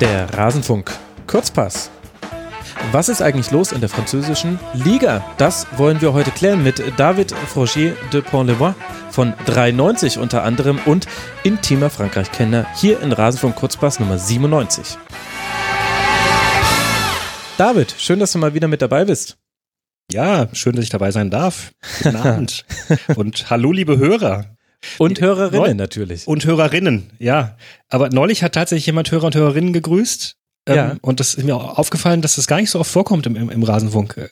Der Rasenfunk. Kurzpass. Was ist eigentlich los in der französischen Liga? Das wollen wir heute klären mit David Frogier de Pont-le-Bois von 93 unter anderem und intimer Frankreich-Kenner hier in Rasenfunk Kurzpass Nummer 97. David, schön, dass du mal wieder mit dabei bist. Ja, schön, dass ich dabei sein darf. Guten Abend. und hallo, liebe Hörer. Und Hörerinnen Neu natürlich. Und Hörerinnen, ja. Aber neulich hat tatsächlich jemand Hörer und Hörerinnen gegrüßt. Ähm, ja. Und das ist mir auch aufgefallen, dass das gar nicht so oft vorkommt im, im, im Rasenfunk.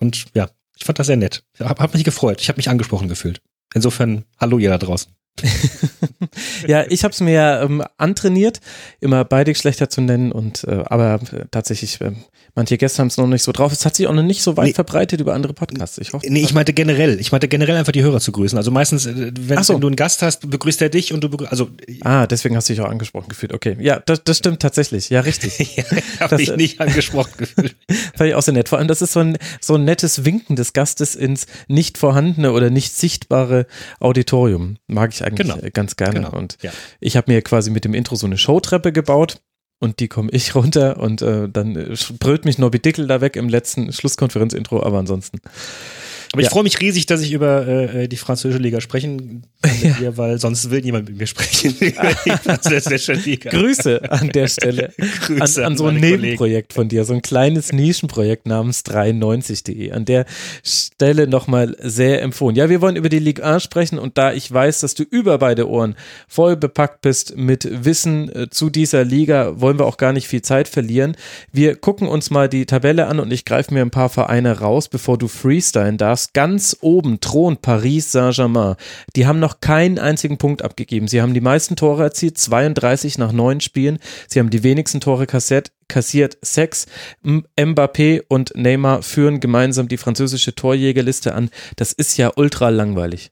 Und ja, ich fand das sehr nett. Ich habe hab mich gefreut. Ich habe mich angesprochen gefühlt. Insofern, hallo ihr da draußen. ja, ich habe es mir ähm, antrainiert, immer beide Geschlechter zu nennen und äh, aber äh, tatsächlich äh, Manche Gäste haben es noch nicht so drauf. Es hat sich auch noch nicht so weit nee. verbreitet über andere Podcasts. Ich hoffe. Nee, ich meinte generell. Ich meinte generell einfach die Hörer zu grüßen. Also meistens, äh, wenn, so. wenn du einen Gast hast, begrüßt er dich und du begrüßt, also. Ah, deswegen hast du dich auch angesprochen gefühlt. Okay. Ja, das, das stimmt tatsächlich. Ja, richtig. ja, habe ich nicht angesprochen gefühlt. Fand ich auch sehr nett. Vor allem, das ist so ein, so ein nettes Winken des Gastes ins nicht vorhandene oder nicht sichtbare Auditorium. Mag ich eigentlich genau. ganz gerne. Genau. Und ja. ich habe mir quasi mit dem Intro so eine Showtreppe gebaut und die komme ich runter und äh, dann äh, brüllt mich Nobby Dickel da weg im letzten Schlusskonferenz-Intro, aber ansonsten aber ja. ich freue mich riesig, dass ich über äh, die französische Liga sprechen kann mit dir, weil sonst will niemand mit mir sprechen über die französische Liga. Grüße an der Stelle. Grüße an, an so ein Nebenprojekt von dir, so ein kleines Nischenprojekt namens 93.de. An der Stelle nochmal sehr empfohlen. Ja, wir wollen über die Ligue 1 sprechen und da ich weiß, dass du über beide Ohren voll bepackt bist mit Wissen äh, zu dieser Liga, wollen wir auch gar nicht viel Zeit verlieren. Wir gucken uns mal die Tabelle an und ich greife mir ein paar Vereine raus, bevor du freestylen darfst ganz oben thront Paris Saint-Germain. Die haben noch keinen einzigen Punkt abgegeben. Sie haben die meisten Tore erzielt, 32 nach neun Spielen. Sie haben die wenigsten Tore kassiert, kassiert sechs. Mbappé und Neymar führen gemeinsam die französische Torjägerliste an. Das ist ja ultra langweilig.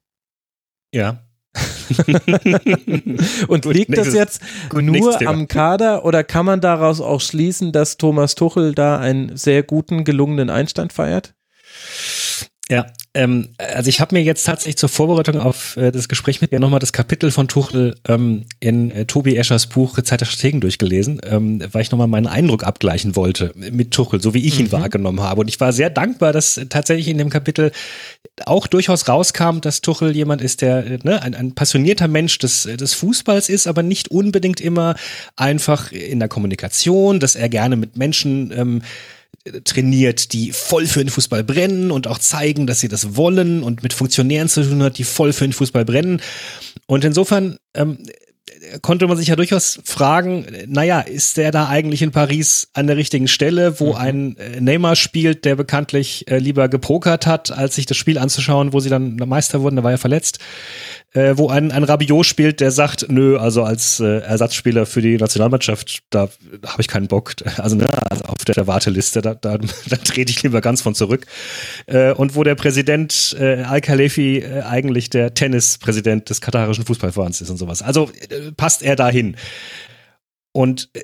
Ja, und gut, liegt das jetzt nur am Kader oder kann man daraus auch schließen, dass Thomas Tuchel da einen sehr guten, gelungenen Einstand feiert? Ja, ähm, also ich habe mir jetzt tatsächlich zur Vorbereitung auf äh, das Gespräch mit dir nochmal das Kapitel von Tuchel ähm, in äh, Tobi Eschers Buch Zeit der Strategen durchgelesen, ähm, weil ich nochmal meinen Eindruck abgleichen wollte mit Tuchel, so wie ich ihn mhm. wahrgenommen habe. Und ich war sehr dankbar, dass tatsächlich in dem Kapitel auch durchaus rauskam, dass Tuchel jemand ist, der äh, ne, ein, ein passionierter Mensch des, des Fußballs ist, aber nicht unbedingt immer einfach in der Kommunikation, dass er gerne mit Menschen ähm, trainiert, die voll für den Fußball brennen und auch zeigen, dass sie das wollen und mit Funktionären zu tun hat, die voll für den Fußball brennen. Und insofern ähm, konnte man sich ja durchaus fragen, naja, ist der da eigentlich in Paris an der richtigen Stelle, wo mhm. ein äh, Neymar spielt, der bekanntlich äh, lieber gepokert hat, als sich das Spiel anzuschauen, wo sie dann Meister wurden, da war er verletzt äh, wo ein, ein Rabiot spielt, der sagt, nö, also als äh, Ersatzspieler für die Nationalmannschaft, da habe ich keinen Bock. Also, ne, also auf der, Warteliste, da, da, da trete ich lieber ganz von zurück. Äh, und wo der Präsident äh, Al-Khalefi äh, eigentlich der Tennispräsident des katarischen Fußballvereins ist und sowas. Also äh, passt er dahin. Und äh,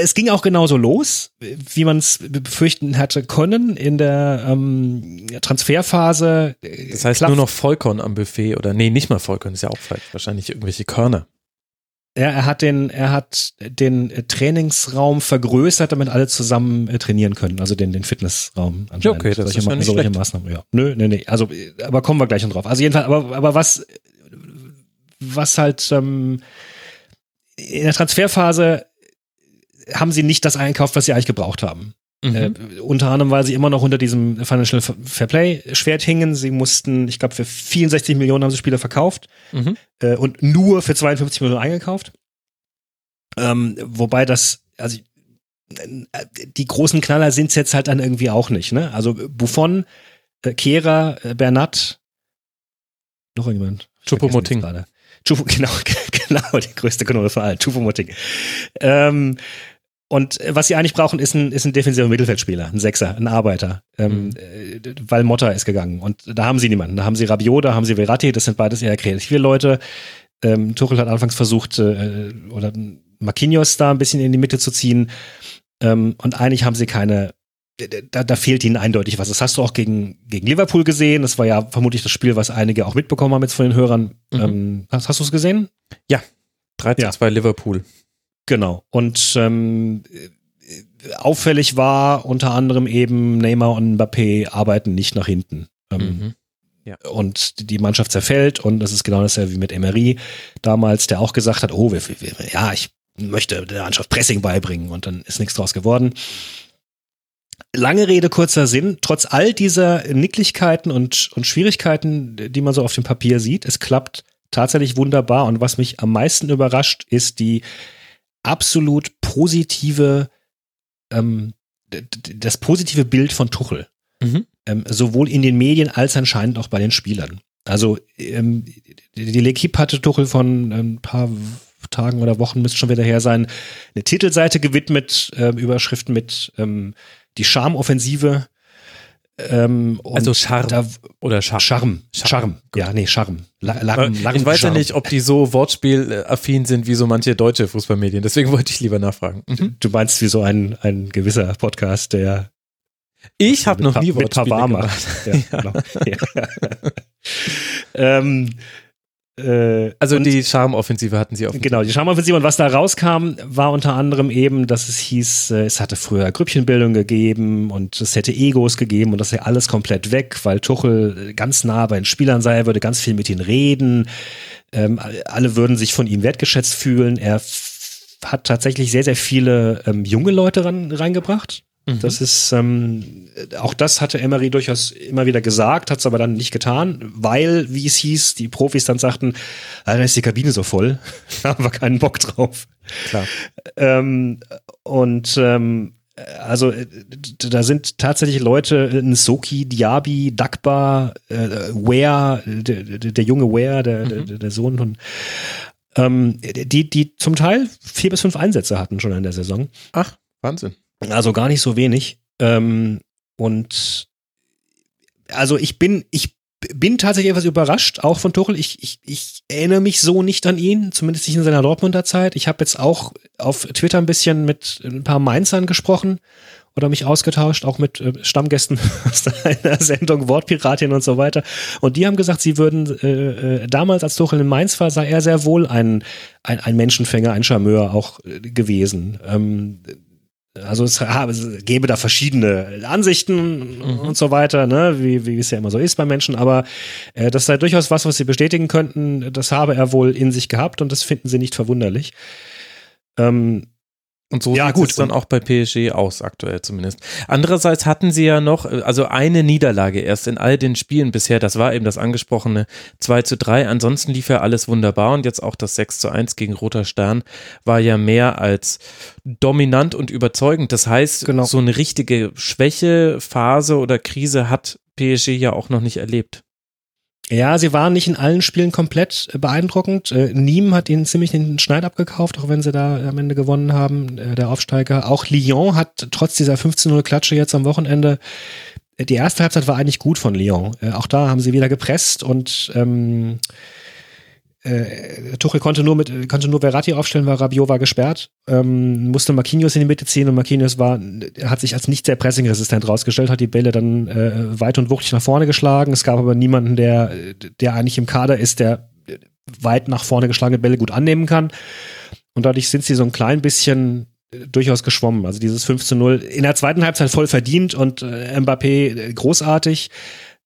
es ging auch genauso los, wie man es befürchten hätte können in der ähm, Transferphase. Das heißt nur noch Vollkorn am Buffet oder nee, nicht mal Vollkorn, ist ja auch falsch. Wahrscheinlich irgendwelche Körner. Ja, er hat den, er hat den Trainingsraum vergrößert, damit alle zusammen äh, trainieren können. Also den, den Fitnessraum anscheinend. Ja, okay, das solche, ist ja nicht solche Maßnahmen. Ja. Nö, nee, nee. Also, aber kommen wir gleich noch drauf. Also jedenfalls, aber, aber was, was halt ähm, in der Transferphase haben sie nicht das einkauft, was sie eigentlich gebraucht haben. Mhm. Äh, unter anderem, weil sie immer noch unter diesem Financial Fairplay Schwert hingen. Sie mussten, ich glaube, für 64 Millionen haben sie Spieler verkauft mhm. äh, und nur für 52 Millionen eingekauft. Ähm, wobei das, also die großen Knaller sind es jetzt halt dann irgendwie auch nicht. Ne? Also Buffon, äh, Kehra, äh, Bernat, noch irgendjemand. Choupo-Moting. Chufu, genau, genau, die größte Kanone von allen, Chufu-Moting. Ähm, und was sie eigentlich brauchen, ist ein, ist ein defensiver Mittelfeldspieler, ein Sechser, ein Arbeiter. Ähm, mhm. Äh, weil Motta ist gegangen. Und da haben sie niemanden. Da haben sie Rabiot, da haben sie Verratti, das sind beides eher kreative Leute. Ähm, Tuchel hat anfangs versucht, äh, oder Marquinhos da ein bisschen in die Mitte zu ziehen. Ähm, und eigentlich haben sie keine da, da fehlt ihnen eindeutig was. Das hast du auch gegen, gegen Liverpool gesehen. Das war ja vermutlich das Spiel, was einige auch mitbekommen haben jetzt von den Hörern. Mhm. Ähm, hast hast du es gesehen? Ja. 13-2 ja. Liverpool. Genau. Und ähm, auffällig war unter anderem eben Neymar und Mbappé arbeiten nicht nach hinten. Ähm, mhm. Ja. Und die Mannschaft zerfällt und das ist genau dasselbe wie mit Emery damals, der auch gesagt hat, oh, wir, wir, ja, ich möchte der Mannschaft Pressing beibringen und dann ist nichts draus geworden. Lange Rede, kurzer Sinn. Trotz all dieser Nicklichkeiten und, und Schwierigkeiten, die man so auf dem Papier sieht, es klappt tatsächlich wunderbar. Und was mich am meisten überrascht, ist die absolut positive, ähm, das positive Bild von Tuchel. Mhm. Ähm, sowohl in den Medien als anscheinend auch bei den Spielern. Also ähm, die L'Equipe hatte Tuchel von ein paar Tagen oder Wochen, müsste schon wieder her sein, eine Titelseite gewidmet, äh, Überschriften mit ähm, die Charmoffensive ähm, also Charme da, oder Charme. Charme. Charme. Ja, nee, Charme. La, la, la, ich weiß ja nicht, ob die so wortspielaffin sind wie so manche deutsche Fußballmedien. Deswegen wollte ich lieber nachfragen. Mhm. Du meinst wie so ein, ein gewisser Podcast, der ich habe noch nie Wortspiele gemacht. Ja, ja. Genau. ja. ähm, äh, also die Charmoffensive hatten sie auf. Genau, die Charmoffensive. Und was da rauskam, war unter anderem eben, dass es hieß, äh, es hatte früher Grüppchenbildung gegeben und es hätte Egos gegeben und das sei alles komplett weg, weil Tuchel ganz nah bei den Spielern sei, er würde ganz viel mit ihnen reden. Ähm, alle würden sich von ihm wertgeschätzt fühlen. Er hat tatsächlich sehr, sehr viele ähm, junge Leute ran, reingebracht. Mhm. Das ist, ähm, auch das hatte Emery durchaus immer wieder gesagt, hat es aber dann nicht getan, weil, wie es hieß, die Profis dann sagten, ah, da ist die Kabine so voll, da haben wir keinen Bock drauf. Klar. Ähm, und ähm, also da sind tatsächlich Leute, Nsoki, Diaby, Dagba, äh, Ware, der, der, junge Ware, der, mhm. der, der Sohn von ähm, die, die zum Teil vier bis fünf Einsätze hatten schon in der Saison. Ach, Wahnsinn. Also gar nicht so wenig. Ähm, und also ich bin, ich bin tatsächlich etwas überrascht, auch von Tuchel. Ich, ich, ich erinnere mich so nicht an ihn, zumindest nicht in seiner Dortmunder Zeit. Ich habe jetzt auch auf Twitter ein bisschen mit ein paar Mainzern gesprochen oder mich ausgetauscht, auch mit äh, Stammgästen aus einer Sendung Wortpiratin und so weiter. Und die haben gesagt, sie würden äh, äh, damals, als Tuchel in Mainz war, sei er sehr wohl ein, ein, ein Menschenfänger, ein Charmeur auch äh, gewesen. Ähm, also es, gäbe da verschiedene Ansichten mhm. und so weiter, ne, wie, wie es ja immer so ist bei Menschen, aber äh, das sei durchaus was, was sie bestätigen könnten, das habe er wohl in sich gehabt und das finden sie nicht verwunderlich. Ähm, und so ja, sieht es dann auch bei PSG aus, aktuell zumindest. Andererseits hatten sie ja noch, also eine Niederlage erst in all den Spielen bisher, das war eben das angesprochene 2 zu 3. Ansonsten lief ja alles wunderbar und jetzt auch das 6 zu 1 gegen Roter Stern war ja mehr als dominant und überzeugend. Das heißt, genau. so eine richtige Schwächephase oder Krise hat PSG ja auch noch nicht erlebt. Ja, sie waren nicht in allen Spielen komplett beeindruckend. Äh, Nîmes hat ihnen ziemlich den Schneid abgekauft, auch wenn sie da am Ende gewonnen haben, äh, der Aufsteiger. Auch Lyon hat trotz dieser 15-0-Klatsche jetzt am Wochenende äh, die erste Halbzeit war eigentlich gut von Lyon. Äh, auch da haben sie wieder gepresst und ähm, äh, Tuchel konnte nur mit konnte nur Verratti aufstellen, weil Rabiot war gesperrt, ähm, musste Marquinhos in die Mitte ziehen und Marquinhos war hat sich als nicht sehr pressingresistent rausgestellt, hat die Bälle dann äh, weit und wuchtig nach vorne geschlagen. Es gab aber niemanden, der der eigentlich im Kader ist, der weit nach vorne geschlagene Bälle gut annehmen kann. Und dadurch sind sie so ein klein bisschen äh, durchaus geschwommen. Also dieses 5 zu 0 in der zweiten Halbzeit voll verdient und äh, Mbappé äh, großartig.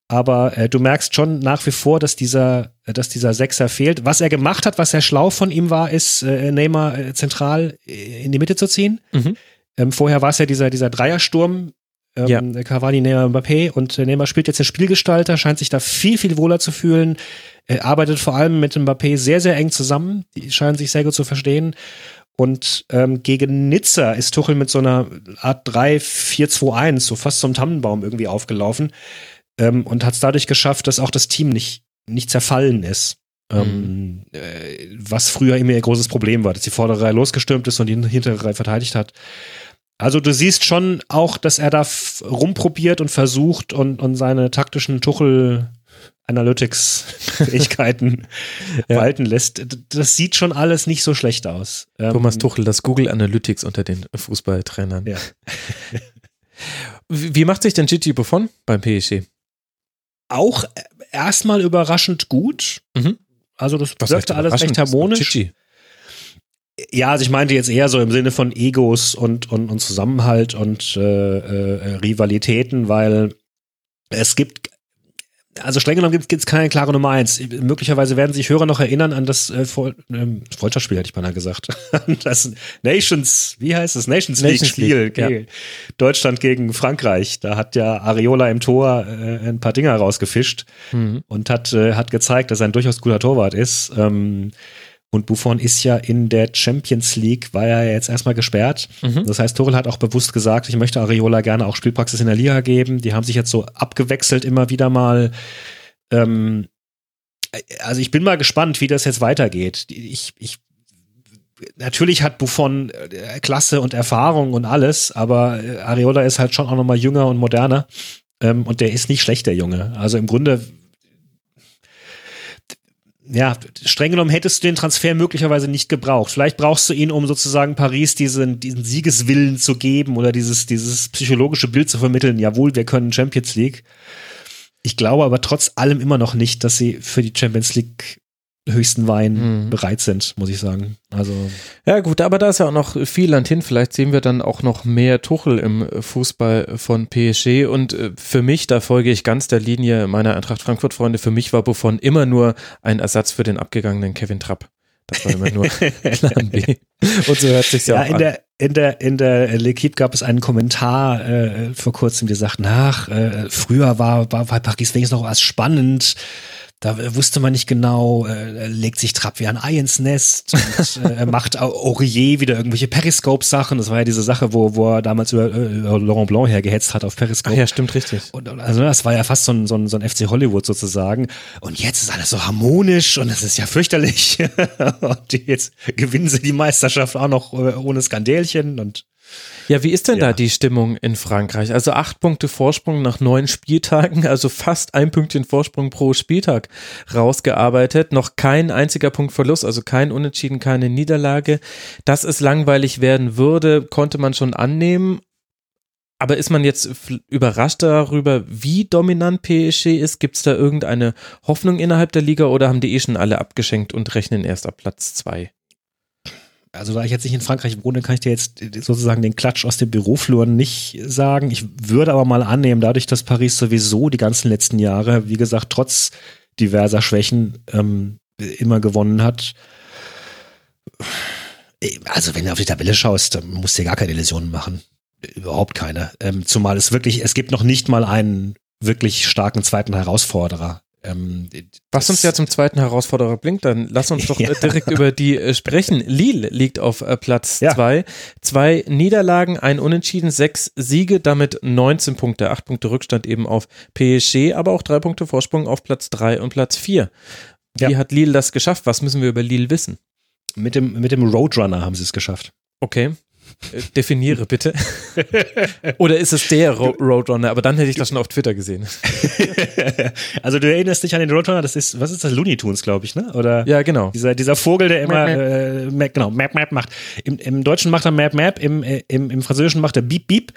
Aber äh, du merkst schon nach wie vor, dass dieser, äh, dass dieser Sechser fehlt. Was er gemacht hat, was sehr schlau von ihm war, ist äh, Neymar äh, zentral äh, in die Mitte zu ziehen. Mhm. Ähm, vorher war es ja dieser, dieser Dreiersturm. Ähm, ja. Cavani, Neymar, Mbappé und äh, Neymar spielt jetzt den Spielgestalter, scheint sich da viel, viel wohler zu fühlen. Er arbeitet vor allem mit Mbappé sehr, sehr eng zusammen. Die scheinen sich sehr gut zu verstehen. Und ähm, gegen Nizza ist Tuchel mit so einer Art 3-4-2-1, so fast zum Tannenbaum irgendwie aufgelaufen ähm, und hat es dadurch geschafft, dass auch das Team nicht, nicht zerfallen ist. Ähm, mhm. äh, was früher immer ein großes Problem war, dass die vordere Reihe losgestürmt ist und die hintere Reihe verteidigt hat. Also du siehst schon auch, dass er da rumprobiert und versucht und, und seine taktischen Tuchel Analytics-Fähigkeiten ja. walten lässt. Das sieht schon alles nicht so schlecht aus. Thomas ähm, Tuchel, das Google Analytics unter den Fußballtrainern. Ja. Wie macht sich denn Gigi Buffon beim PSG? Auch erstmal überraschend gut. Mhm. Also das Was wirkte alles recht harmonisch. Ja, also ich meinte jetzt eher so im Sinne von Egos und, und, und Zusammenhalt und äh, äh, Rivalitäten, weil es gibt also streng genommen gibt es keine klare Nummer eins. Möglicherweise werden sich Hörer noch erinnern an das äh, ähm, Freundschaftsspiel, hätte ich beinahe gesagt. das Nations, wie heißt das? Nations, Nations League Spiel gegen ja. Deutschland gegen Frankreich. Da hat ja Areola im Tor äh, ein paar Dinger rausgefischt mhm. und hat, äh, hat gezeigt, dass er ein durchaus guter Torwart ist. Ähm, und Buffon ist ja in der Champions League, war er jetzt erstmal gesperrt. Mhm. Das heißt, Tuchel hat auch bewusst gesagt, ich möchte Areola gerne auch Spielpraxis in der Liga geben. Die haben sich jetzt so abgewechselt immer wieder mal. Ähm, also ich bin mal gespannt, wie das jetzt weitergeht. Ich, ich, natürlich hat Buffon äh, Klasse und Erfahrung und alles, aber äh, Areola ist halt schon auch noch mal jünger und moderner. Ähm, und der ist nicht schlecht, der Junge. Also im Grunde ja, streng genommen hättest du den Transfer möglicherweise nicht gebraucht. Vielleicht brauchst du ihn, um sozusagen Paris diesen, diesen Siegeswillen zu geben oder dieses, dieses psychologische Bild zu vermitteln. Jawohl, wir können Champions League. Ich glaube aber trotz allem immer noch nicht, dass sie für die Champions League höchsten Wein mhm. bereit sind, muss ich sagen. Also ja gut, aber da ist ja auch noch viel Land hin. Vielleicht sehen wir dann auch noch mehr Tuchel im Fußball von PSG. Und äh, für mich, da folge ich ganz der Linie meiner Eintracht Frankfurt Freunde. Für mich war Buffon immer nur ein Ersatz für den abgegangenen Kevin Trapp. Das war immer nur Plan B. Und so hört sich ja, ja auch in an. Der, in der in der L'Equipe gab es einen Kommentar äh, vor kurzem, der sagt, nach äh, früher war war, war Paris wenigstens noch was spannend da wusste man nicht genau, äh, legt sich Trapp wie ein Ei ins Nest und äh, macht Aurier wieder irgendwelche Periscope-Sachen. Das war ja diese Sache, wo, wo er damals über, äh, über Laurent Blanc hergehetzt hat auf Periscope. Ach ja, stimmt, richtig. Und, also das war ja fast so ein, so, ein, so ein FC Hollywood sozusagen. Und jetzt ist alles so harmonisch und es ist ja fürchterlich. und jetzt gewinnen sie die Meisterschaft auch noch äh, ohne Skandälchen und ja, wie ist denn ja. da die Stimmung in Frankreich? Also acht Punkte Vorsprung nach neun Spieltagen, also fast ein Pünktchen Vorsprung pro Spieltag rausgearbeitet. Noch kein einziger Punkt Verlust, also kein Unentschieden, keine Niederlage. Dass es langweilig werden würde, konnte man schon annehmen. Aber ist man jetzt überrascht darüber, wie dominant PSG ist? Gibt es da irgendeine Hoffnung innerhalb der Liga oder haben die eh schon alle abgeschenkt und rechnen erst ab Platz zwei? Also da ich jetzt nicht in Frankreich wohne, kann ich dir jetzt sozusagen den Klatsch aus dem Bürofluren nicht sagen. Ich würde aber mal annehmen, dadurch, dass Paris sowieso die ganzen letzten Jahre, wie gesagt, trotz diverser Schwächen ähm, immer gewonnen hat. Also wenn du auf die Tabelle schaust, dann musst du dir gar keine Illusionen machen. Überhaupt keine. Ähm, zumal es wirklich, es gibt noch nicht mal einen wirklich starken zweiten Herausforderer ähm, Was uns ja zum zweiten Herausforderer bringt, dann lass uns doch ja. direkt über die äh, sprechen. Lille liegt auf äh, Platz ja. zwei. Zwei Niederlagen, ein Unentschieden, sechs Siege, damit 19 Punkte, acht Punkte Rückstand eben auf PSG, aber auch drei Punkte Vorsprung auf Platz drei und Platz vier. Wie ja. hat Lille das geschafft? Was müssen wir über Lille wissen? Mit dem, mit dem Roadrunner haben sie es geschafft. Okay. Äh, definiere bitte. Oder ist es der Ro Roadrunner? Aber dann hätte ich das schon auf Twitter gesehen. also du erinnerst dich an den Roadrunner, das ist, was ist das? Looney Tunes, glaube ich, ne? Oder ja, genau. Dieser, dieser Vogel, der immer Map, Map. Äh, Map, genau, Map Map macht. Im, Im Deutschen macht er Map Map, im, äh, im, im Französischen macht er Beep Beep.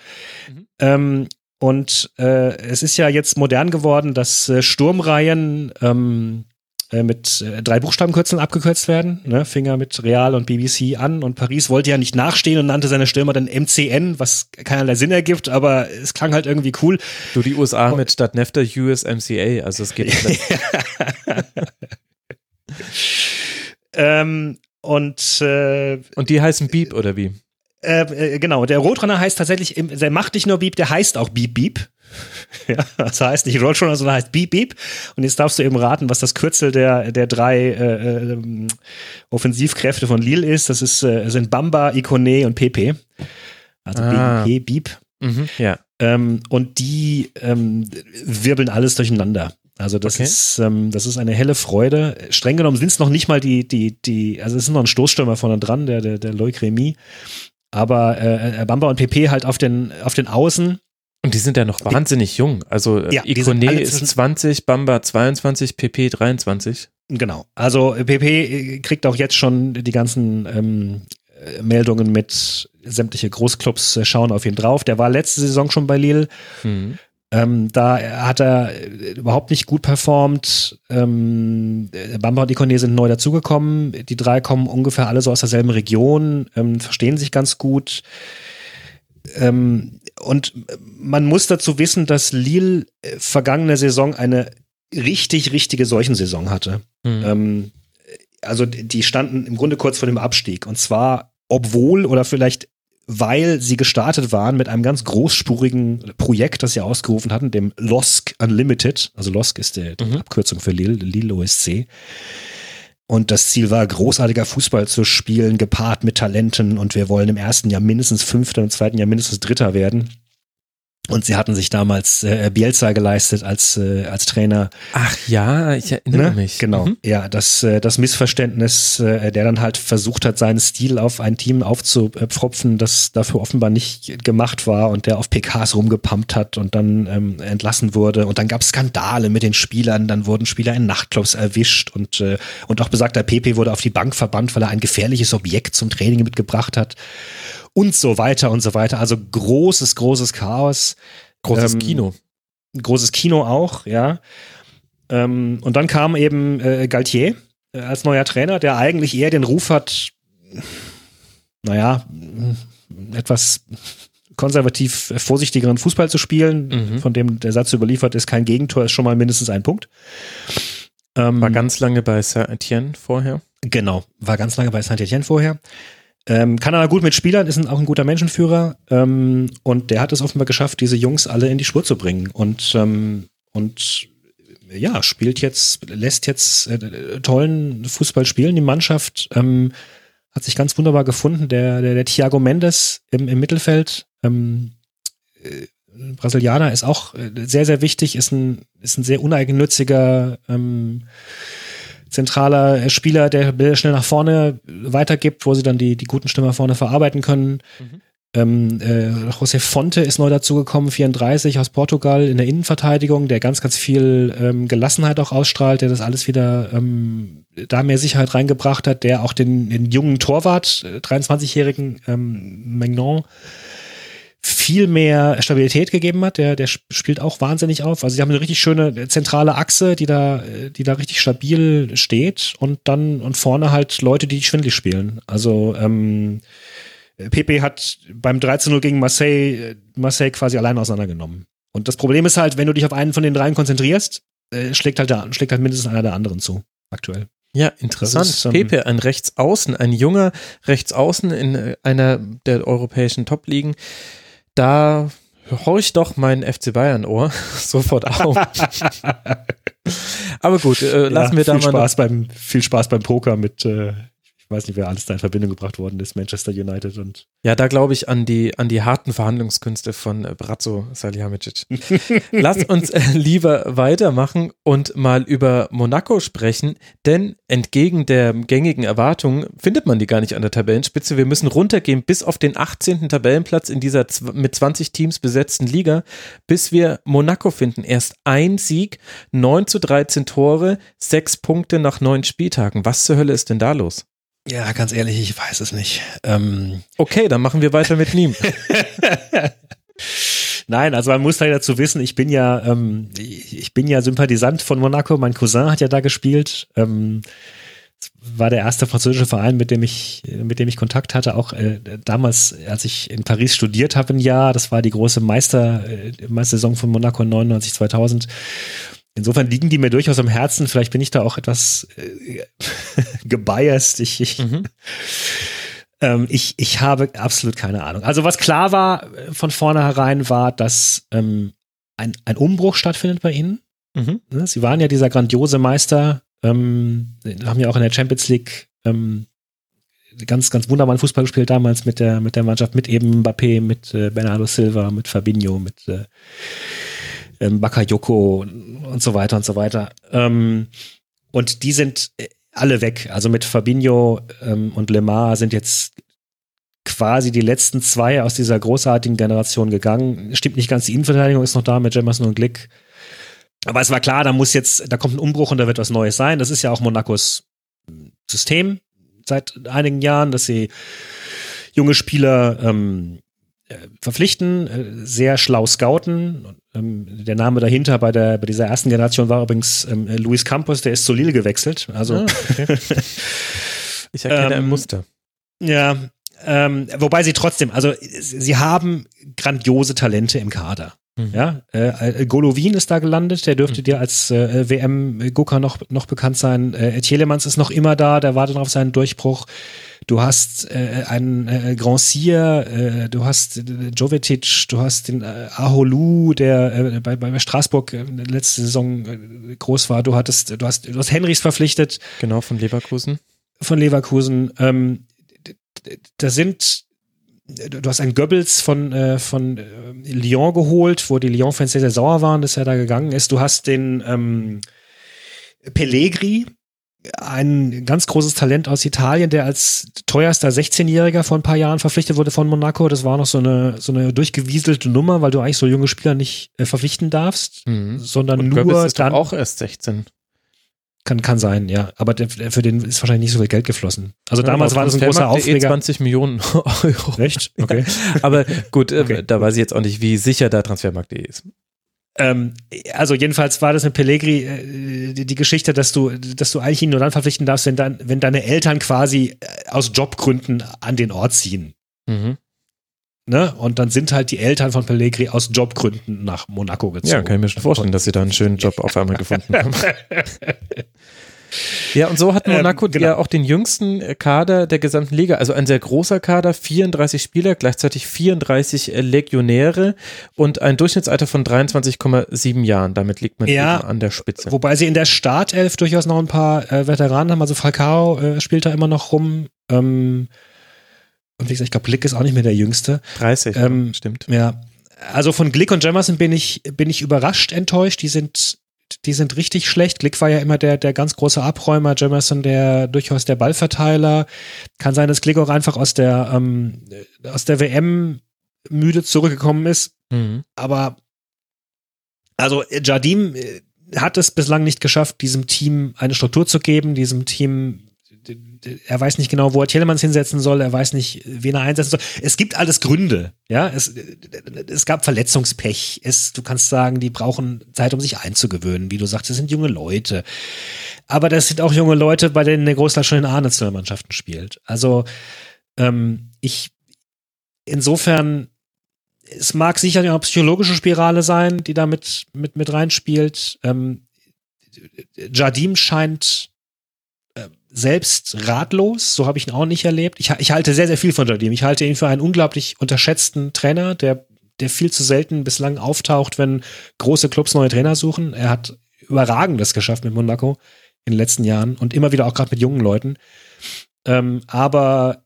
Mhm. Ähm, und äh, es ist ja jetzt modern geworden, dass äh, Sturmreihen ähm, äh, mit äh, drei Buchstabenkürzeln abgekürzt werden. Ne? Finger mit Real und BBC an. Und Paris wollte ja nicht nachstehen und nannte seine Stürmer dann MCN, was keinerlei Sinn ergibt, aber es klang halt irgendwie cool. Du, die USA und, mit statt NEFTA USMCA, also es geht nicht. ähm, und, äh, und die heißen Beep oder wie? Äh, äh, genau, der Roadrunner heißt tatsächlich, der macht nicht nur Beep, der heißt auch Beep Beep. Ja, das heißt nicht Roadrunner, sondern heißt Beep Beep. Und jetzt darfst du eben raten, was das Kürzel der, der drei äh, äh, Offensivkräfte von Lille ist. Das ist, äh, sind Bamba, Ikone und PP. Also ah. Beep, Beep. Mhm, ja. Ähm, und die ähm, wirbeln alles durcheinander. Also das okay. ist ähm, das ist eine helle Freude. Streng genommen sind es noch nicht mal die die die also es ist noch ein Stoßstürmer vorne dran, der der der Loic Remy. Aber äh, äh Bamba und PP halt auf den auf den Außen und die sind ja noch wahnsinnig jung. Also äh, ja, Ikone ist 20, Bamba 22, PP 23. Genau. Also PP kriegt auch jetzt schon die ganzen ähm, Meldungen mit sämtliche Großclubs schauen auf ihn drauf. Der war letzte Saison schon bei Lille. Mhm. Ähm, da hat er überhaupt nicht gut performt. Ähm, Bamba und Ikone sind neu dazugekommen. Die drei kommen ungefähr alle so aus derselben Region, ähm, verstehen sich ganz gut. Ähm, und man muss dazu wissen, dass Lille äh, vergangene Saison eine richtig, richtige Seuchensaison hatte. Mhm. Ähm, also die standen im Grunde kurz vor dem Abstieg. Und zwar, obwohl oder vielleicht weil sie gestartet waren mit einem ganz großspurigen Projekt, das sie ausgerufen hatten, dem LOSC Unlimited. Also LOSC ist die, die mhm. Abkürzung für Lille, Lille OSC. Und das Ziel war, großartiger Fußball zu spielen, gepaart mit Talenten. Und wir wollen im ersten Jahr mindestens Fünfter im zweiten Jahr mindestens Dritter werden. Und sie hatten sich damals äh, Bielsa geleistet als, äh, als Trainer. Ach ja, ich erinnere ne? mich. Genau. Mhm. Ja, das, äh, das Missverständnis, äh, der dann halt versucht hat, seinen Stil auf ein Team aufzupfropfen, das dafür offenbar nicht gemacht war und der auf PKs rumgepumpt hat und dann ähm, entlassen wurde. Und dann gab es Skandale mit den Spielern, dann wurden Spieler in Nachtclubs erwischt und, äh, und auch besagter PP wurde auf die Bank verbannt, weil er ein gefährliches Objekt zum Training mitgebracht hat und so weiter und so weiter. Also großes, großes Chaos. Großes ähm, Kino. Großes Kino auch, ja. Ähm, und dann kam eben äh, Galtier äh, als neuer Trainer, der eigentlich eher den Ruf hat, naja, etwas konservativ vorsichtigeren Fußball zu spielen, mhm. von dem der Satz überliefert ist, kein Gegentor ist schon mal mindestens ein Punkt. Ähm, war ganz lange bei Saint-Etienne vorher. Genau, war ganz lange bei Saint-Etienne vorher. Ähm, kann aber gut mit Spielern, ist ein, auch ein guter Menschenführer ähm, und der hat es offenbar geschafft, diese Jungs alle in die Spur zu bringen und, ähm, und ja, spielt jetzt, lässt jetzt äh, tollen Fußball spielen. Die Mannschaft ähm, hat sich ganz wunderbar gefunden. Der, der, der Thiago Mendes im, im Mittelfeld, ähm, äh, Brasilianer, ist auch äh, sehr, sehr wichtig, ist ein, ist ein sehr uneigennütziger ähm, zentraler Spieler, der Bilder schnell nach vorne weitergibt, wo sie dann die, die guten Stimmen vorne verarbeiten können. Mhm. Ähm, äh, José Fonte ist neu dazugekommen, 34 aus Portugal in der Innenverteidigung, der ganz, ganz viel ähm, Gelassenheit auch ausstrahlt, der das alles wieder ähm, da mehr Sicherheit reingebracht hat, der auch den, den jungen Torwart, äh, 23-jährigen ähm, Magnon, viel mehr Stabilität gegeben hat. Der, der spielt auch wahnsinnig auf. Also sie haben eine richtig schöne zentrale Achse, die da, die da richtig stabil steht und dann und vorne halt Leute, die schwindlig spielen. Also ähm, Pepe hat beim 13-0 gegen Marseille Marseille quasi allein auseinandergenommen. Und das Problem ist halt, wenn du dich auf einen von den dreien konzentrierst, äh, schlägt halt der, schlägt halt mindestens einer der anderen zu, aktuell. Ja, interessant. Ist, ähm, Pepe, ein Rechtsaußen, ein junger Rechtsaußen in einer der europäischen Top-Ligen da horch doch mein FC Bayern Ohr sofort auf. Aber gut, äh, lassen ja, wir da mal Spaß beim viel Spaß beim Poker mit äh, weiß nicht, wer alles da in Verbindung gebracht worden ist, Manchester United und. Ja, da glaube ich an die, an die harten Verhandlungskünste von äh, Brazzo Salihamidzic. Lass uns äh, lieber weitermachen und mal über Monaco sprechen, denn entgegen der gängigen Erwartungen findet man die gar nicht an der Tabellenspitze. Wir müssen runtergehen bis auf den 18. Tabellenplatz in dieser mit 20 Teams besetzten Liga, bis wir Monaco finden. Erst ein Sieg, 9 zu 13 Tore, sechs Punkte nach neun Spieltagen. Was zur Hölle ist denn da los? Ja, ganz ehrlich, ich weiß es nicht. Ähm okay, dann machen wir weiter mit Niem. Nein, also man muss leider dazu wissen, ich bin ja, ähm, ich bin ja Sympathisant von Monaco. Mein Cousin hat ja da gespielt. Ähm, war der erste französische Verein, mit dem ich, mit dem ich Kontakt hatte. Auch äh, damals, als ich in Paris studiert habe, ein Jahr. Das war die große Meister, äh, Meistersaison von Monaco 99, 2000. Insofern liegen die mir durchaus am Herzen. Vielleicht bin ich da auch etwas äh, gebiased. Ich, ich, mhm. ähm, ich, ich habe absolut keine Ahnung. Also was klar war äh, von vornherein war, dass ähm, ein, ein Umbruch stattfindet bei ihnen. Mhm. Ne, sie waren ja dieser grandiose Meister, ähm, haben ja auch in der Champions League ähm, ganz, ganz wunderbaren Fußball gespielt damals mit der, mit der Mannschaft, mit eben Mbappé, mit äh, Bernardo Silva, mit Fabinho, mit äh, ähm, Bakayoko und so weiter und so weiter. Ähm, und die sind äh, alle weg. Also mit Fabinho ähm, und Lemar sind jetzt quasi die letzten zwei aus dieser großartigen Generation gegangen. Stimmt nicht ganz, die Innenverteidigung ist noch da mit Jemerson und Glick. Aber es war klar, da muss jetzt, da kommt ein Umbruch und da wird was Neues sein. Das ist ja auch Monacos System seit einigen Jahren, dass sie junge Spieler ähm, verpflichten, äh, sehr schlau scouten. Ähm, der Name dahinter bei, der, bei dieser ersten Generation war übrigens ähm, Luis Campos, der ist zu Lille gewechselt. Also ah, okay. ich erkenne ähm, ein Muster. Ja, ähm, wobei sie trotzdem, also sie haben grandiose Talente im Kader. Mhm. Ja, äh, Golovin ist da gelandet, der dürfte mhm. dir als äh, WM-Gucker noch, noch bekannt sein. Äh, Tielemans ist noch immer da, der wartet auf seinen Durchbruch. Du hast äh, einen äh, Grand Cyr, äh, du hast äh, Jovetic, du hast den äh, Aholu, der äh, bei, bei Straßburg äh, letzte Saison äh, groß war. Du hattest, du hast, du hast Henrys verpflichtet. Genau, von Leverkusen. Von Leverkusen. Ähm, da sind du hast einen Goebbels von, äh, von äh, Lyon geholt, wo die Lyon-Fans sehr, sehr sauer waren, dass er da gegangen ist. Du hast den ähm, Pellegri, ein ganz großes Talent aus Italien, der als teuerster 16-Jähriger vor ein paar Jahren verpflichtet wurde von Monaco. Das war noch so eine, so eine durchgewieselte Nummer, weil du eigentlich so junge Spieler nicht äh, verpflichten darfst, mhm. sondern Und nur Goebbels ist dann. auch erst 16. Kann, kann sein, ja. Aber der, für den ist wahrscheinlich nicht so viel Geld geflossen. Also ja, damals war das ein großer Aufreger. Eh 20 Millionen Euro. Echt? Okay. aber gut, äh, okay. da weiß ich jetzt auch nicht, wie sicher der Transfermarkt.de ist. Ähm, also jedenfalls war das mit Pellegri äh, die, die, Geschichte, dass du, dass du eigentlich ihn nur dann verpflichten darfst, wenn, dann, wenn deine Eltern quasi äh, aus Jobgründen an den Ort ziehen. Mhm. Ne? Und dann sind halt die Eltern von Pellegri aus Jobgründen nach Monaco gezogen. Ja, kann ich mir schon vorstellen, dass sie da einen schönen Job auf einmal gefunden haben. Ja, und so hat ähm, Monaco ähm, genau. ja auch den jüngsten Kader der gesamten Liga. Also ein sehr großer Kader, 34 Spieler, gleichzeitig 34 Legionäre und ein Durchschnittsalter von 23,7 Jahren. Damit liegt man ja, an der Spitze. Wobei sie in der Startelf durchaus noch ein paar äh, Veteranen haben. Also Falcao äh, spielt da immer noch rum. Ähm, und wie gesagt, ich glaube, Glick ist auch nicht mehr der Jüngste. 30, ähm, stimmt. Ja. Also von Glick und Jemerson bin ich, bin ich überrascht enttäuscht. Die sind, die sind richtig schlecht. Glick war ja immer der, der ganz große Abräumer, Jemerson der durchaus der Ballverteiler. Kann sein, dass Glick auch einfach aus der, ähm, aus der WM müde zurückgekommen ist. Mhm. Aber also Jardim äh, hat es bislang nicht geschafft, diesem Team eine Struktur zu geben, diesem Team er weiß nicht genau, wo er Tielemans hinsetzen soll, er weiß nicht, wen er einsetzen soll. Es gibt alles Gründe, ja. Es, es gab Verletzungspech. Es, du kannst sagen, die brauchen Zeit, um sich einzugewöhnen. Wie du sagst, das sind junge Leute. Aber das sind auch junge Leute, bei denen der Großteil schon in A-Nationalmannschaften spielt. Also, ähm, ich, insofern, es mag sicher eine psychologische Spirale sein, die da mit, mit, mit reinspielt. Ähm, Jardim scheint selbst ratlos, so habe ich ihn auch nicht erlebt. Ich, ich halte sehr, sehr viel von Jardim. Ich halte ihn für einen unglaublich unterschätzten Trainer, der, der viel zu selten bislang auftaucht, wenn große Clubs neue Trainer suchen. Er hat Überragendes geschafft mit Monaco in den letzten Jahren und immer wieder auch gerade mit jungen Leuten. Ähm, aber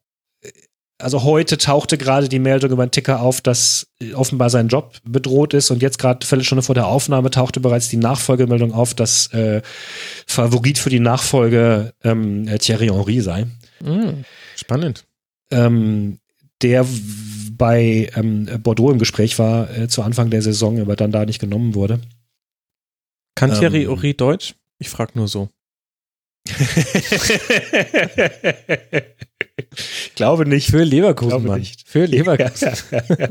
also heute tauchte gerade die Meldung über den Ticker auf, dass offenbar sein Job bedroht ist und jetzt gerade Viertelstunde vor der Aufnahme tauchte bereits die Nachfolgemeldung auf, dass äh, Favorit für die Nachfolge ähm, Thierry Henry sei. Mm, spannend. Ähm, der bei ähm, Bordeaux im Gespräch war äh, zu Anfang der Saison, aber dann da nicht genommen wurde. Kann Thierry ähm, Henry Deutsch? Ich frage nur so. Glaube nicht. Für Leverkusen, Mann. Nicht. Für Leverkusen.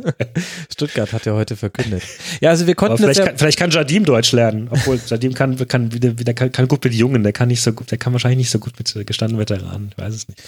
Stuttgart hat ja heute verkündet. Ja, also wir konnten vielleicht, ja kann, vielleicht kann Jardim Deutsch lernen, obwohl Jardim kann, kann, wieder, wieder, kann, kann gut mit Jungen, der kann nicht so gut, der kann wahrscheinlich nicht so gut mit gestandenen Veteranen, ich weiß es nicht.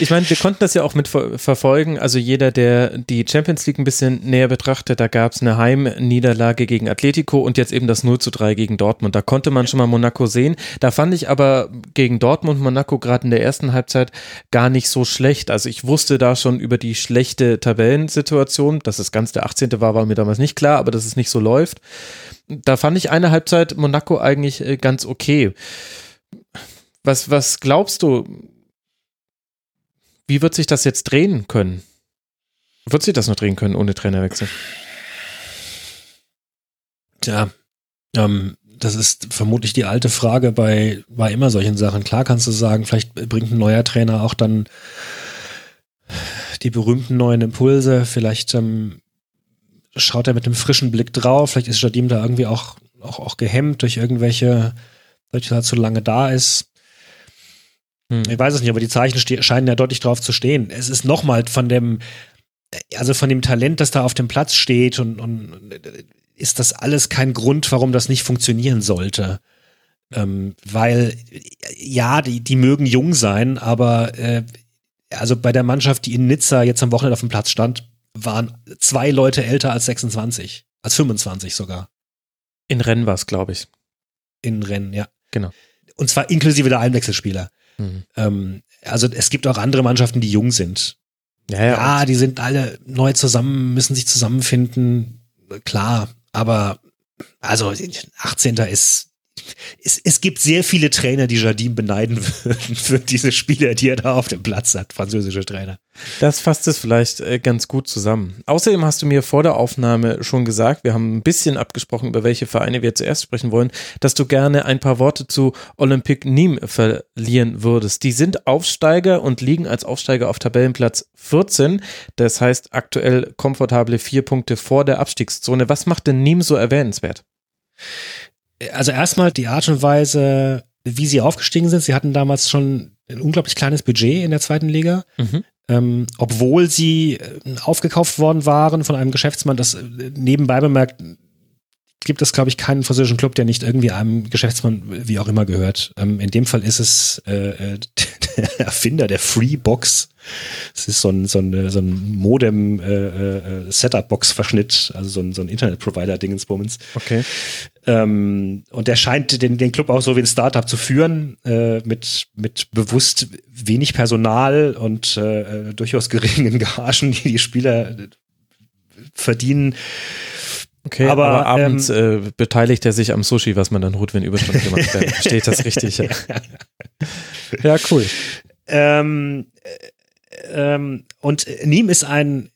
Ich meine, wir konnten das ja auch mit verfolgen, also jeder, der die Champions League ein bisschen näher betrachtet, da gab es eine Heimniederlage gegen Atletico und jetzt eben das 0 zu 3 gegen Dortmund. Da konnte man schon mal Monaco sehen. Da fand ich aber gegen Dortmund Monaco gerade in der ersten Halbzeit gar nicht so schlecht. Also ich wusste da schon über die schlechte Tabellensituation, dass es ganz der 18. war, war mir damals nicht klar, aber dass es nicht so läuft. Da fand ich eine Halbzeit Monaco eigentlich äh, ganz okay. Was, was glaubst du, wie wird sich das jetzt drehen können? Wird sich das noch drehen können ohne Trainerwechsel? Tja, ähm, das ist vermutlich die alte Frage bei, bei immer solchen Sachen. Klar kannst du sagen, vielleicht bringt ein neuer Trainer auch dann die berühmten neuen Impulse, vielleicht ähm, schaut er mit einem frischen Blick drauf, vielleicht ist Jardim da irgendwie auch, auch, auch gehemmt durch irgendwelche, dadurch, dass er zu lange da ist. Hm. Ich weiß es nicht, aber die Zeichen scheinen ja deutlich drauf zu stehen. Es ist nochmal von dem, also von dem Talent, das da auf dem Platz steht und, und ist das alles kein Grund, warum das nicht funktionieren sollte. Ähm, weil, ja, die, die mögen jung sein, aber äh, also bei der Mannschaft, die in Nizza jetzt am Wochenende auf dem Platz stand, waren zwei Leute älter als 26, als 25 sogar. In Rennen war es, glaube ich. In Rennen, ja. Genau. Und zwar inklusive der Einwechselspieler. Mhm. Ähm, also es gibt auch andere Mannschaften, die jung sind. Ja, ja, ja die sind alle neu zusammen, müssen sich zusammenfinden. Klar, aber also 18. ist es, es gibt sehr viele Trainer, die Jardim beneiden würden für diese Spieler, die er da auf dem Platz hat, französische Trainer. Das fasst es vielleicht äh, ganz gut zusammen. Außerdem hast du mir vor der Aufnahme schon gesagt, wir haben ein bisschen abgesprochen, über welche Vereine wir zuerst sprechen wollen, dass du gerne ein paar Worte zu Olympique Nîmes verlieren würdest. Die sind Aufsteiger und liegen als Aufsteiger auf Tabellenplatz 14. Das heißt aktuell komfortable vier Punkte vor der Abstiegszone. Was macht denn Nîmes so erwähnenswert? Also erstmal die Art und Weise, wie sie aufgestiegen sind. Sie hatten damals schon ein unglaublich kleines Budget in der zweiten Liga. Mhm. Ähm, obwohl sie äh, aufgekauft worden waren von einem Geschäftsmann, das äh, nebenbei bemerkt, gibt es, glaube ich, keinen französischen Club, der nicht irgendwie einem Geschäftsmann wie auch immer gehört. Ähm, in dem Fall ist es äh, äh Erfinder der Freebox. Es ist so ein, so ein, so ein Modem äh, äh, also so ein, so ein Internet-Provider-Dingensbummens. Okay. Ähm, und der scheint den, den Club auch so wie ein Startup zu führen, äh, mit, mit bewusst wenig Personal und äh, durchaus geringen Gagen, die die Spieler verdienen. Okay, aber, aber abends ähm, äh, beteiligt er sich am Sushi, was man dann holt, wenn Überstunden gemacht werden. Versteht das richtig? Ja, ja cool. Ähm, äh, ähm, und Niem ist ein,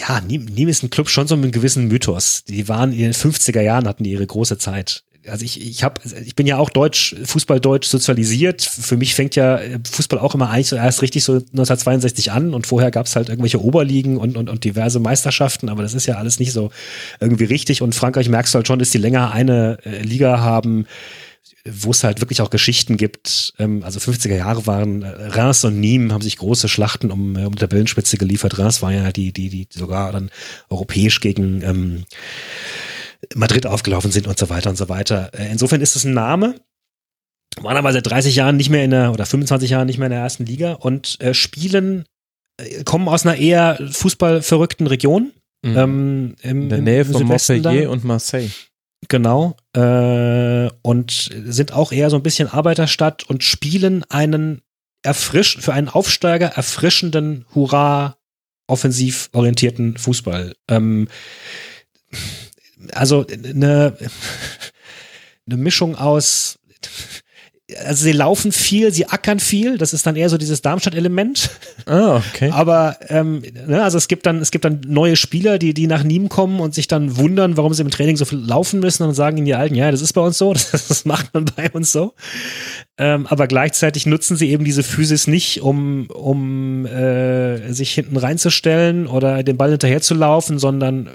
ja, Niem, ist ein Club schon so mit einem gewissen Mythos. Die waren in den 50er Jahren, hatten ihre große Zeit also ich, ich habe, ich bin ja auch deutsch, Fußball deutsch sozialisiert. Für mich fängt ja Fußball auch immer eigentlich erst richtig so 1962 an und vorher gab es halt irgendwelche Oberligen und, und, und diverse Meisterschaften, aber das ist ja alles nicht so irgendwie richtig. Und Frankreich merkst du halt schon, dass die länger eine äh, Liga haben, wo es halt wirklich auch Geschichten gibt. Ähm, also 50er Jahre waren äh, Reims und Nîmes haben sich große Schlachten um, äh, um Tabellenspitze geliefert. Reims war ja die, die, die sogar dann europäisch gegen ähm, Madrid aufgelaufen sind und so weiter und so weiter. Äh, insofern ist es ein Name. Waren aber seit 30 Jahren nicht mehr in der, oder 25 Jahren nicht mehr in der ersten Liga und äh, spielen, äh, kommen aus einer eher fußballverrückten Region. Mhm. Ähm, im, in der Nähe von Montpellier und Marseille. Genau. Äh, und sind auch eher so ein bisschen Arbeiterstadt und spielen einen erfrisch, für einen Aufsteiger erfrischenden, hurra, offensiv orientierten Fußball. Ähm, also eine, eine Mischung aus also sie laufen viel, sie ackern viel, das ist dann eher so dieses Darmstadt-Element. Ah, okay. Aber ähm, ne, also es gibt dann, es gibt dann neue Spieler, die, die nach Niem kommen und sich dann wundern, warum sie im Training so viel laufen müssen und sagen ihnen die Alten, ja, das ist bei uns so, das, das macht man bei uns so. Ähm, aber gleichzeitig nutzen sie eben diese Physis nicht, um, um äh, sich hinten reinzustellen oder den Ball hinterher zu laufen, sondern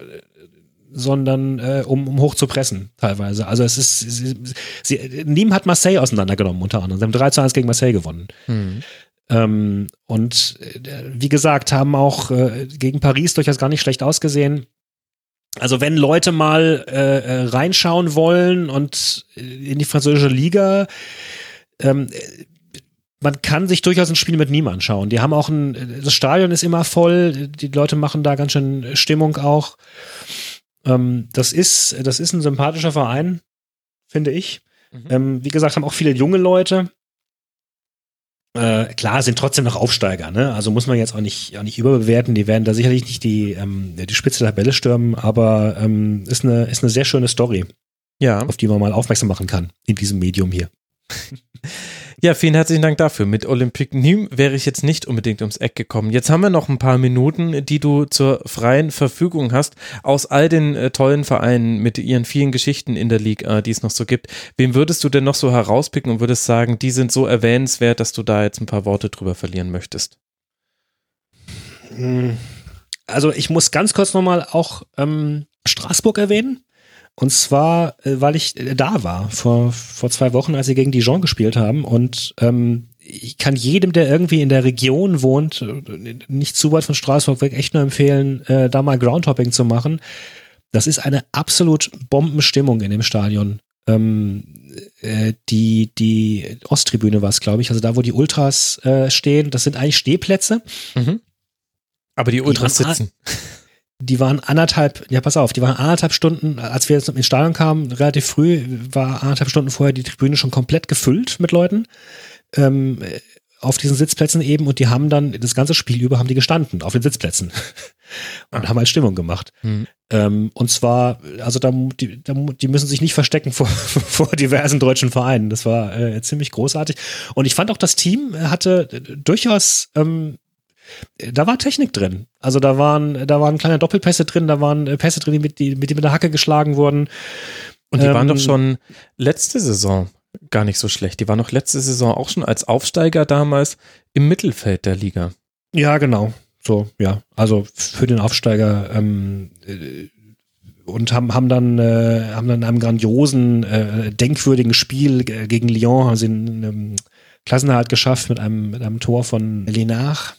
sondern äh, um, um hoch zu pressen teilweise. Also es ist, sie, sie, Nîmes hat Marseille auseinandergenommen unter anderem. Sie haben 3 zu 1 gegen Marseille gewonnen. Mhm. Ähm, und äh, wie gesagt, haben auch äh, gegen Paris durchaus gar nicht schlecht ausgesehen. Also wenn Leute mal äh, äh reinschauen wollen und äh, in die französische Liga, ähm, man kann sich durchaus ein Spiel mit Nîmes anschauen. Die haben auch ein, das Stadion ist immer voll, die Leute machen da ganz schön Stimmung auch. Ähm, das ist, das ist ein sympathischer Verein, finde ich. Mhm. Ähm, wie gesagt, haben auch viele junge Leute. Äh, klar, sind trotzdem noch Aufsteiger, ne? Also muss man jetzt auch nicht, auch nicht überbewerten. Die werden da sicherlich nicht die, ähm, die Spitze der Tabelle stürmen, aber ähm, ist, eine, ist eine sehr schöne Story. Ja. Auf die man mal aufmerksam machen kann in diesem Medium hier. Ja, vielen herzlichen Dank dafür. Mit Olympique Nîmes wäre ich jetzt nicht unbedingt ums Eck gekommen. Jetzt haben wir noch ein paar Minuten, die du zur freien Verfügung hast. Aus all den äh, tollen Vereinen mit ihren vielen Geschichten in der Liga, die es noch so gibt. Wem würdest du denn noch so herauspicken und würdest sagen, die sind so erwähnenswert, dass du da jetzt ein paar Worte drüber verlieren möchtest? Also ich muss ganz kurz nochmal auch ähm, Straßburg erwähnen. Und zwar, äh, weil ich äh, da war vor, vor zwei Wochen, als sie gegen Dijon gespielt haben. Und ähm, ich kann jedem, der irgendwie in der Region wohnt, nicht zu weit von Straßburg weg, echt nur empfehlen, äh, da mal Groundhopping zu machen. Das ist eine absolut Bombenstimmung in dem Stadion. Ähm, äh, die, die Osttribüne war es, glaube ich, also da, wo die Ultras äh, stehen, das sind eigentlich Stehplätze. Mhm. Aber die Ultras sitzen. Die waren anderthalb, ja pass auf, die waren anderthalb Stunden, als wir jetzt ins Stadion kamen, relativ früh, war anderthalb Stunden vorher die Tribüne schon komplett gefüllt mit Leuten ähm, auf diesen Sitzplätzen eben und die haben dann das ganze Spiel über haben die gestanden auf den Sitzplätzen und ah. haben halt Stimmung gemacht. Mhm. Ähm, und zwar, also da die, da, die müssen sich nicht verstecken vor, vor diversen deutschen Vereinen. Das war äh, ziemlich großartig. Und ich fand auch, das Team hatte durchaus ähm, da war Technik drin. Also da waren, da waren kleine Doppelpässe drin, da waren äh, Pässe drin, die mit, die, mit, die mit der Hacke geschlagen wurden. Und die ähm, waren doch schon letzte Saison gar nicht so schlecht. Die war noch letzte Saison auch schon als Aufsteiger damals im Mittelfeld der Liga. Ja, genau. So, ja. Also für den Aufsteiger ähm, äh, und haben, haben dann äh, haben dann in einem grandiosen, äh, denkwürdigen Spiel äh, gegen Lyon haben sie einen ähm, Klassenerhalt geschafft mit einem, mit einem Tor von Lenach.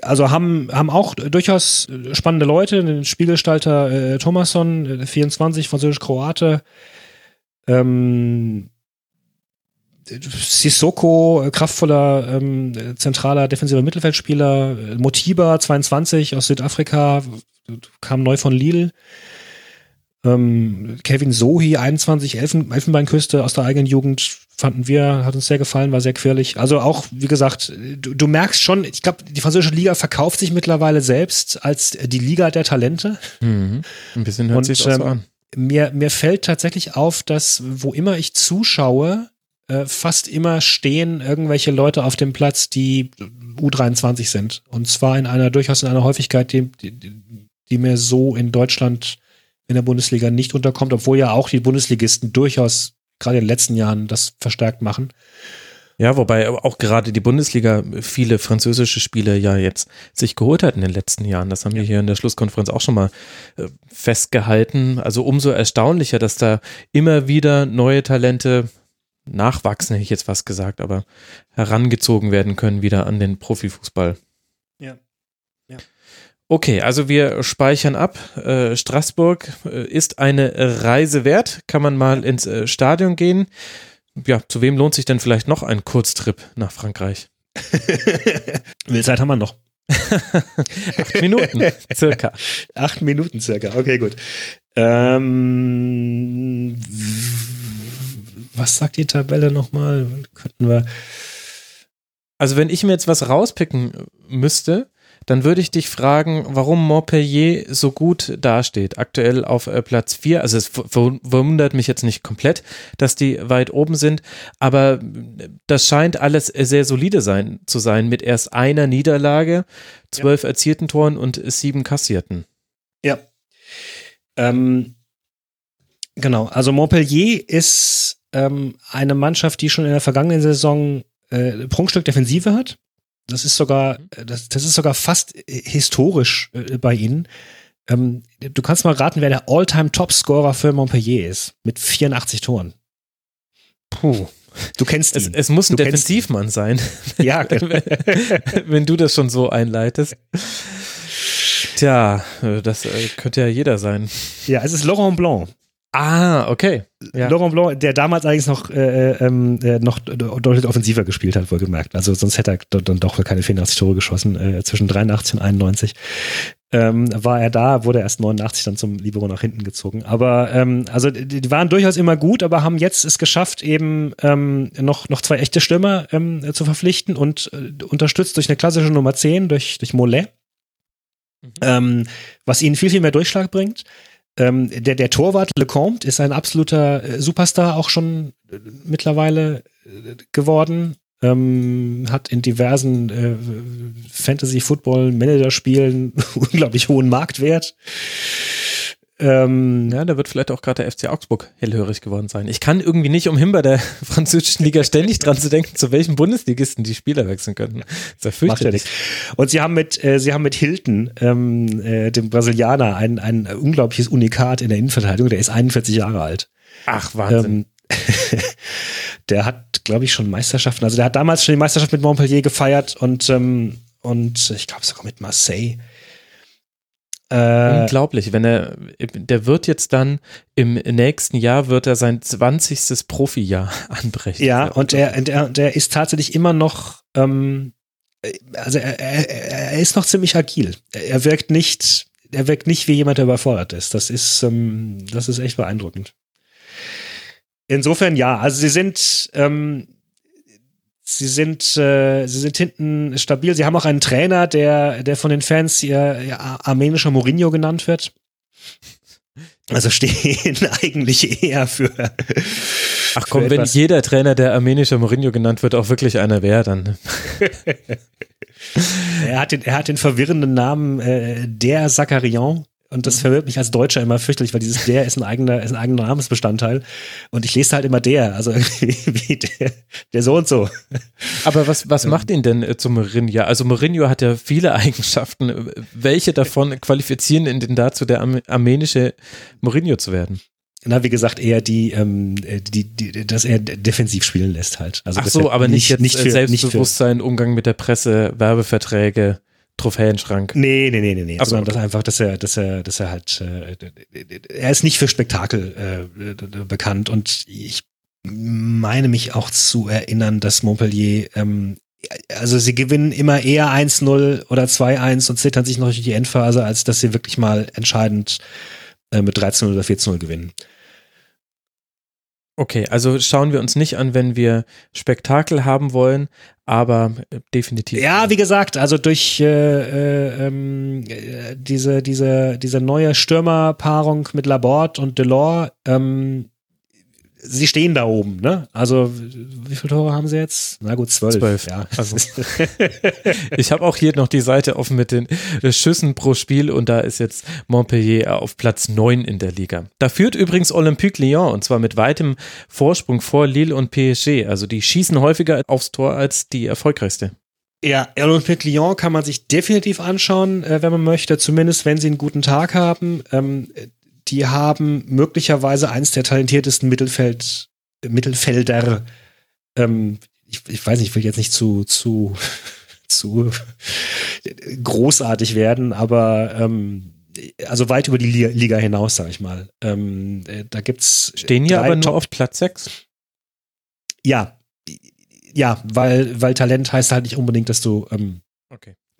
Also haben, haben auch durchaus spannende Leute, den Spielgestalter äh, Thomasson, 24, äh, französisch-Kroate, ähm, Sissoko, äh, kraftvoller ähm, zentraler defensiver Mittelfeldspieler, Motiba 22 aus Südafrika, kam neu von Lille. Ähm, Kevin Sohi 21 Elfen, Elfenbeinküste aus der eigenen Jugend fanden wir, hat uns sehr gefallen, war sehr quirlig. Also auch, wie gesagt, du, du merkst schon, ich glaube, die französische Liga verkauft sich mittlerweile selbst als die Liga der Talente. Mhm. Ein bisschen hört Und, sich das ähm, so an. Mir, mir fällt tatsächlich auf, dass wo immer ich zuschaue, äh, fast immer stehen irgendwelche Leute auf dem Platz, die U23 sind. Und zwar in einer durchaus in einer Häufigkeit, die, die, die mir so in Deutschland in der Bundesliga nicht unterkommt, obwohl ja auch die Bundesligisten durchaus gerade in den letzten Jahren das verstärkt machen. Ja, wobei auch gerade die Bundesliga viele französische Spieler ja jetzt sich geholt hat in den letzten Jahren. Das haben wir hier in der Schlusskonferenz auch schon mal äh, festgehalten. Also umso erstaunlicher, dass da immer wieder neue Talente nachwachsen, hätte ich jetzt was gesagt, aber herangezogen werden können wieder an den Profifußball. Okay, also wir speichern ab. Äh, Straßburg äh, ist eine Reise wert. Kann man mal ins äh, Stadion gehen. Ja, zu wem lohnt sich denn vielleicht noch ein Kurztrip nach Frankreich? Wie Zeit haben wir noch? Acht Minuten, circa. Acht Minuten circa, okay, gut. Ähm, was sagt die Tabelle nochmal? Könnten wir. Also, wenn ich mir jetzt was rauspicken müsste, dann würde ich dich fragen, warum Montpellier so gut dasteht. Aktuell auf äh, Platz 4. Also es verwundert mich jetzt nicht komplett, dass die weit oben sind, aber das scheint alles sehr solide sein, zu sein mit erst einer Niederlage, zwölf ja. erzielten Toren und sieben kassierten. Ja. Ähm, genau, also Montpellier ist ähm, eine Mannschaft, die schon in der vergangenen Saison äh, Prunkstück Defensive hat. Das ist sogar, mhm. äh, das, das ist sogar fast äh, historisch äh, bei ihnen. Ähm, du kannst mal raten, wer der All-Time-Top-Scorer für Montpellier ist. Mit 84 Toren. Puh. Du kennst ihn. Es, es muss ein du Defensivmann sein. Ja. wenn, wenn du das schon so einleitest. Tja, das könnte ja jeder sein. Ja, es ist Laurent Blanc. Ah, okay. Ja. Laurent Blanc, der damals eigentlich noch, äh, äh, ähm, äh, noch deutlich offensiver gespielt hat, wohlgemerkt. Also sonst hätte er dann doch keine 84 Tore geschossen, äh, zwischen 83 und 91. Ähm, war er da, wurde erst 89 dann zum Libero nach hinten gezogen. Aber ähm, also die, die, waren durchaus immer gut, aber haben jetzt es geschafft, eben ähm, noch, noch zwei echte Stürmer ähm, zu verpflichten und äh, unterstützt durch eine klassische Nummer 10, durch, durch Mollet, mhm. ähm, was ihnen viel, viel mehr Durchschlag bringt. Ähm, der, der Torwart Lecomte ist ein absoluter äh, Superstar auch schon äh, mittlerweile äh, geworden. Ähm, hat in diversen äh, Fantasy-Football-Manager-Spielen unglaublich hohen Marktwert. Ähm, ja, da wird vielleicht auch gerade der FC Augsburg hellhörig geworden sein. Ich kann irgendwie nicht umhin, bei der französischen Liga ständig dran zu denken, zu welchen Bundesligisten die Spieler wechseln könnten. Das ist ja Und sie haben mit, äh, sie haben mit Hilton, ähm, äh, dem Brasilianer, ein, ein unglaubliches Unikat in der Innenverteidigung. Der ist 41 Jahre alt. Ach, Wahnsinn. Ähm, der hat glaube ich, schon Meisterschaften. Also der hat damals schon die Meisterschaft mit Montpellier gefeiert und, ähm, und ich glaube sogar mit Marseille. Äh, Unglaublich, wenn er, der wird jetzt dann im nächsten Jahr wird er sein 20. Profijahr anbrechen. Ja, und er, der, der ist tatsächlich immer noch, ähm, also er, er, er ist noch ziemlich agil. Er wirkt nicht, er wirkt nicht wie jemand, der überfordert ist. Das ist, ähm, das ist echt beeindruckend. Insofern ja, also sie sind, ähm, Sie sind, äh, sie sind hinten stabil. Sie haben auch einen Trainer, der, der von den Fans ihr, ihr armenischer Mourinho genannt wird. Also stehen eigentlich eher für. Ach komm, wenn jeder Trainer, der armenischer Mourinho genannt wird, auch wirklich einer wäre, dann. er, hat den, er hat den verwirrenden Namen äh, der Zakarian. Und das mhm. verwirrt mich als Deutscher immer fürchterlich, weil dieses der ist ein eigener, ist ein eigener Namensbestandteil. Und ich lese halt immer der, also irgendwie der, der so und so. Aber was, was ähm. macht ihn denn äh, zum Mourinho? Also Mourinho hat ja viele Eigenschaften. Welche davon qualifizieren ihn denn dazu, der armenische Mourinho zu werden? Na, wie gesagt, eher die, ähm, die, die, dass er defensiv spielen lässt halt. Also Ach so, aber nicht, jetzt nicht für, Selbstbewusstsein, nicht für, Umgang mit der Presse, Werbeverträge. Trophäenschrank. Nee, nee, nee, nee, nee. Also, das einfach, dass er, dass er, dass er halt, äh, er ist nicht für Spektakel äh, bekannt und ich meine mich auch zu erinnern, dass Montpellier, ähm, also sie gewinnen immer eher 1-0 oder 2-1 und zittern sich noch durch die Endphase, als dass sie wirklich mal entscheidend äh, mit 13 oder 14-0 gewinnen. Okay, also schauen wir uns nicht an, wenn wir Spektakel haben wollen, aber äh, definitiv. Ja, wie gesagt, also durch äh, äh, ähm, äh, diese, diese, diese neue Stürmerpaarung mit Laborde und Delors ähm, sie stehen da oben, ne? Also, wie viele Tore haben sie jetzt? Na gut, zwölf. Zwölf. Ja. Also. ich habe auch hier noch die Seite offen mit den Schüssen pro Spiel und da ist jetzt Montpellier auf Platz neun in der Liga. Da führt übrigens Olympique Lyon und zwar mit weitem Vorsprung vor Lille und PSG. Also die schießen häufiger aufs Tor als die erfolgreichste. Ja, Olympique Lyon kann man sich definitiv anschauen, äh, wenn man möchte, zumindest wenn sie einen guten Tag haben. Die haben möglicherweise eins der talentiertesten Mittelfeld, Mittelfelder. Ähm, ich, ich weiß nicht, ich will jetzt nicht zu, zu, zu großartig werden, aber ähm, also weit über die Liga hinaus, sag ich mal. Ähm, äh, da gibt's stehen hier aber nur auf Platz 6. Ja, ja, weil weil Talent heißt halt nicht unbedingt, dass du ähm,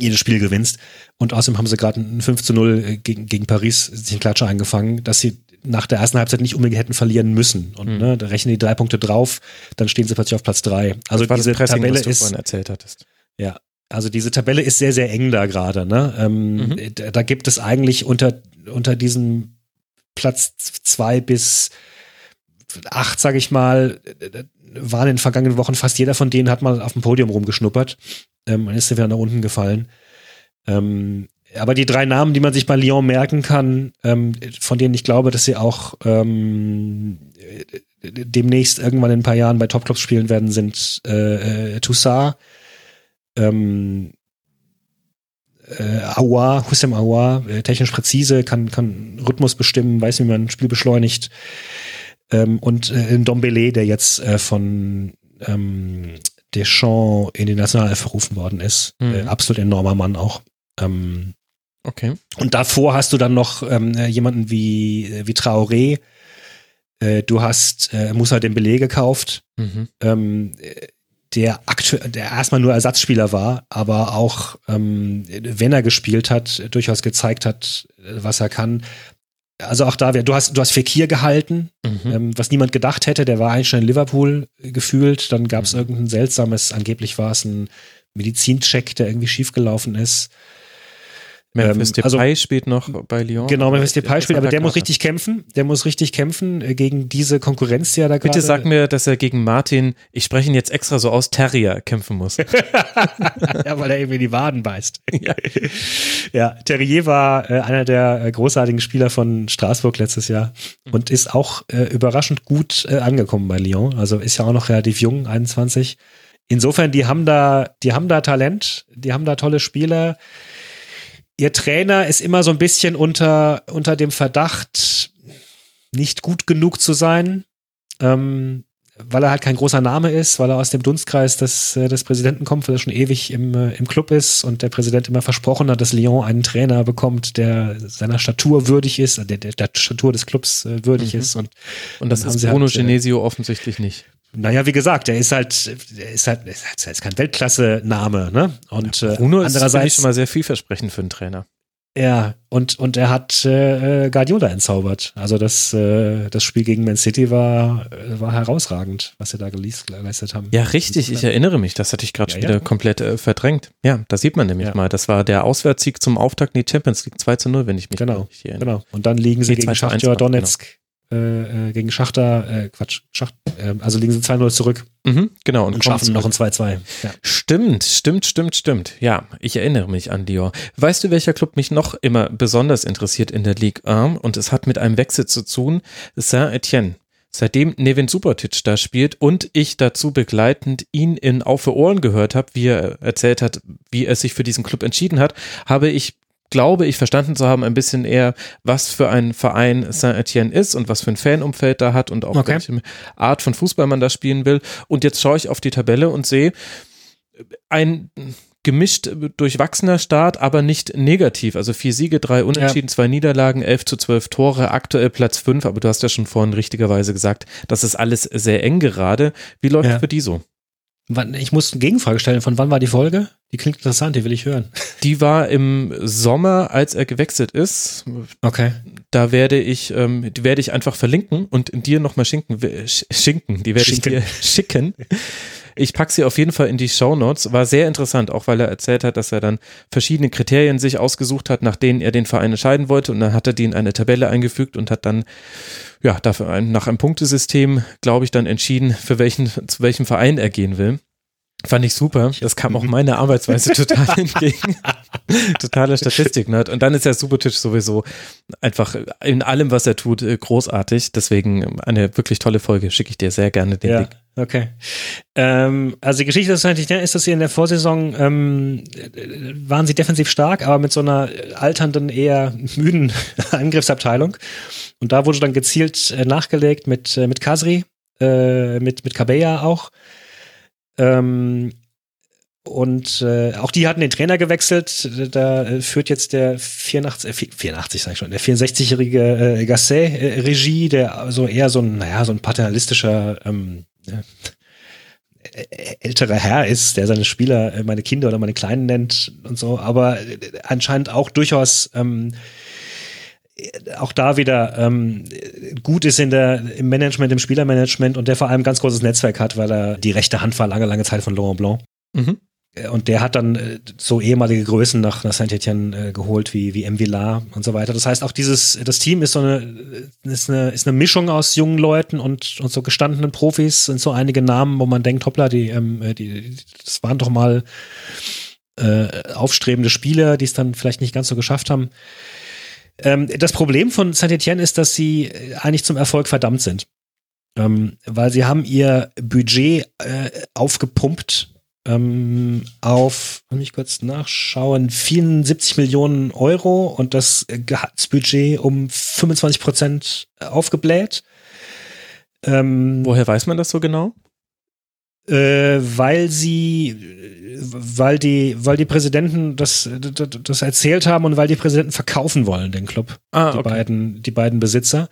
jedes Spiel gewinnst. Und außerdem haben sie gerade ein 5 zu 0 äh, gegen, gegen Paris sich in Klatsche eingefangen, dass sie nach der ersten Halbzeit nicht unbedingt hätten verlieren müssen. Und mhm. ne, da rechnen die drei Punkte drauf, dann stehen sie plötzlich auf Platz drei. Also diese Pressing, Tabelle ist. erzählt hattest. Ja. Also diese Tabelle ist sehr, sehr eng da gerade. Ne? Ähm, mhm. da, da gibt es eigentlich unter, unter diesem Platz zwei bis acht, sage ich mal, waren in den vergangenen Wochen fast jeder von denen hat mal auf dem Podium rumgeschnuppert. Ähm, man ist wieder nach unten gefallen. Ähm, aber die drei Namen, die man sich bei Lyon merken kann, ähm, von denen ich glaube, dass sie auch ähm, demnächst irgendwann in ein paar Jahren bei Topclubs spielen werden, sind äh, äh, Toussaint, ähm, äh, Aouar, Hussein Aouar, äh, technisch präzise, kann, kann Rhythmus bestimmen, weiß, wie man ein Spiel beschleunigt. Ähm, und äh, Dombele, der jetzt äh, von ähm, Deschamps in die Nationalelf verrufen worden ist. Mhm. Äh, absolut enormer Mann auch. Ähm, okay. Und davor hast du dann noch ähm, äh, jemanden wie, äh, wie Traoré. Äh, du hast äh, Musa Dembele gekauft, mhm. ähm, der aktuell, der erstmal nur Ersatzspieler war, aber auch, ähm, wenn er gespielt hat, durchaus gezeigt hat, was er kann also auch da, du hast, du hast Fekir gehalten, mhm. ähm, was niemand gedacht hätte, der war eigentlich schon in Liverpool gefühlt, dann gab es mhm. irgendein seltsames, angeblich war es ein Medizincheck, der irgendwie schiefgelaufen ist. Memphis ähm, Depay also, spielt noch bei Lyon. Genau, Memphis Depay spielt, aber der muss richtig kämpfen. Der muss richtig kämpfen äh, gegen diese Konkurrenz, die er da gerade. Bitte sag mir, dass er gegen Martin, ich spreche ihn jetzt extra so aus, Terrier kämpfen muss. ja, weil er irgendwie die Waden beißt. Ja, ja Terrier war äh, einer der äh, großartigen Spieler von Straßburg letztes Jahr mhm. und ist auch äh, überraschend gut äh, angekommen bei Lyon. Also ist ja auch noch relativ jung, 21. Insofern, die haben da, die haben da Talent, die haben da tolle Spieler ihr Trainer ist immer so ein bisschen unter, unter dem Verdacht, nicht gut genug zu sein. Ähm, weil er halt kein großer Name ist, weil er aus dem Dunstkreis des, äh, des Präsidenten kommt, weil er schon ewig im, äh, im Club ist und der Präsident immer versprochen hat, dass Lyon einen Trainer bekommt, der seiner Statur würdig ist, der, der, der Statur des Clubs äh, würdig mhm. ist. Und, und das ist Bruno halt, Genesio offensichtlich nicht. Naja, wie gesagt, er ist halt, er ist halt, er ist kein Weltklasse-Name, ne? Und ja, Bruno ist andererseits schon mal sehr vielversprechend für einen Trainer. Ja, und, und er hat äh, Guardiola entzaubert. Also das, äh, das Spiel gegen Man City war, war herausragend, was sie da geleistet haben. Ja, richtig, ich erinnere mich. Das hatte ich gerade ja, wieder ja. komplett äh, verdrängt. Ja, da sieht man nämlich ja. mal. Das war der Auswärtssieg zum Auftakt in die Champions League 2 zu 0, wenn ich mich genau, erinnere. Genau. Und dann liegen sie gegen Schachtjör Donetsk äh, äh, gegen Schachter, äh, Quatsch, Schacht, äh, also liegen sie 2-0 zurück. Mhm, genau. Und, und schaffen noch ein 2-2. Ja. Stimmt, stimmt, stimmt, stimmt. Ja, ich erinnere mich an Dior. Weißt du, welcher Club mich noch immer besonders interessiert in der Ligue 1? Und es hat mit einem Wechsel zu tun. Saint-Etienne. Seitdem Nevin Subotic da spielt und ich dazu begleitend ihn in Auf für Ohren gehört habe, wie er erzählt hat, wie er sich für diesen Club entschieden hat, habe ich glaube ich, verstanden zu haben, ein bisschen eher, was für ein Verein Saint-Etienne ist und was für ein Fanumfeld da hat und auch okay. welche Art von Fußball man da spielen will. Und jetzt schaue ich auf die Tabelle und sehe ein gemischt durchwachsener Start, aber nicht negativ. Also vier Siege, drei Unentschieden, ja. zwei Niederlagen, elf zu zwölf Tore, aktuell Platz fünf, aber du hast ja schon vorhin richtigerweise gesagt, das ist alles sehr eng gerade. Wie läuft ja. für die so? Ich muss eine Gegenfrage stellen. Von wann war die Folge? Die klingt interessant, die will ich hören. Die war im Sommer, als er gewechselt ist. Okay. Da werde ich, ähm, die werde ich einfach verlinken und dir nochmal schinken, schinken. Die werde ich dir schicken. Ich packe sie auf jeden Fall in die Show Notes. War sehr interessant, auch weil er erzählt hat, dass er dann verschiedene Kriterien sich ausgesucht hat, nach denen er den Verein entscheiden wollte. Und dann hat er die in eine Tabelle eingefügt und hat dann, ja, dafür ein, nach einem Punktesystem, glaube ich, dann entschieden, für welchen, zu welchem Verein er gehen will. Fand ich super. Das kam auch meiner Arbeitsweise total entgegen. Totaler Statistik-Nerd. Und dann ist der Supertisch sowieso einfach in allem, was er tut, äh, großartig. Deswegen eine wirklich tolle Folge. Schicke ich dir sehr gerne den ja, Link. Okay. Ähm, also die Geschichte ist eigentlich, ist, dass sie in der Vorsaison ähm, waren sie defensiv stark, aber mit so einer alternden, eher müden Angriffsabteilung. Und da wurde dann gezielt äh, nachgelegt mit, äh, mit Kasri, äh, mit, mit Kabeya auch. Ähm, und äh, auch die hatten den Trainer gewechselt. Da äh, führt jetzt der 84, äh, 84 sag ich schon, der 64-jährige äh, Gasset äh, Regie, der so eher so ein, naja, so ein paternalistischer ähm, äh, älterer Herr ist, der seine Spieler äh, meine Kinder oder meine Kleinen nennt und so, aber äh, anscheinend auch durchaus ähm, auch da wieder ähm, gut ist in der, im Management, im Spielermanagement und der vor allem ganz großes Netzwerk hat, weil er die rechte Hand war lange, lange Zeit von Laurent Blanc. Mhm. Äh, und der hat dann äh, so ehemalige Größen nach, nach Saint-Etienne äh, geholt, wie, wie M. Villar und so weiter. Das heißt, auch dieses, das Team ist so eine, ist eine, ist eine Mischung aus jungen Leuten und, und so gestandenen Profis, sind so einige Namen, wo man denkt, hoppla, die, ähm, die, das waren doch mal äh, aufstrebende Spieler, die es dann vielleicht nicht ganz so geschafft haben. Ähm, das Problem von Saint-Etienne ist, dass sie eigentlich zum Erfolg verdammt sind. Ähm, weil sie haben ihr Budget äh, aufgepumpt ähm, auf, lass mich kurz nachschauen, 74 Millionen Euro und das Gehaltsbudget um 25 Prozent aufgebläht. Ähm, Woher weiß man das so genau? Äh, weil sie, weil die, weil die Präsidenten das, das, das, erzählt haben und weil die Präsidenten verkaufen wollen, den Club. Ah, die okay. beiden, die beiden Besitzer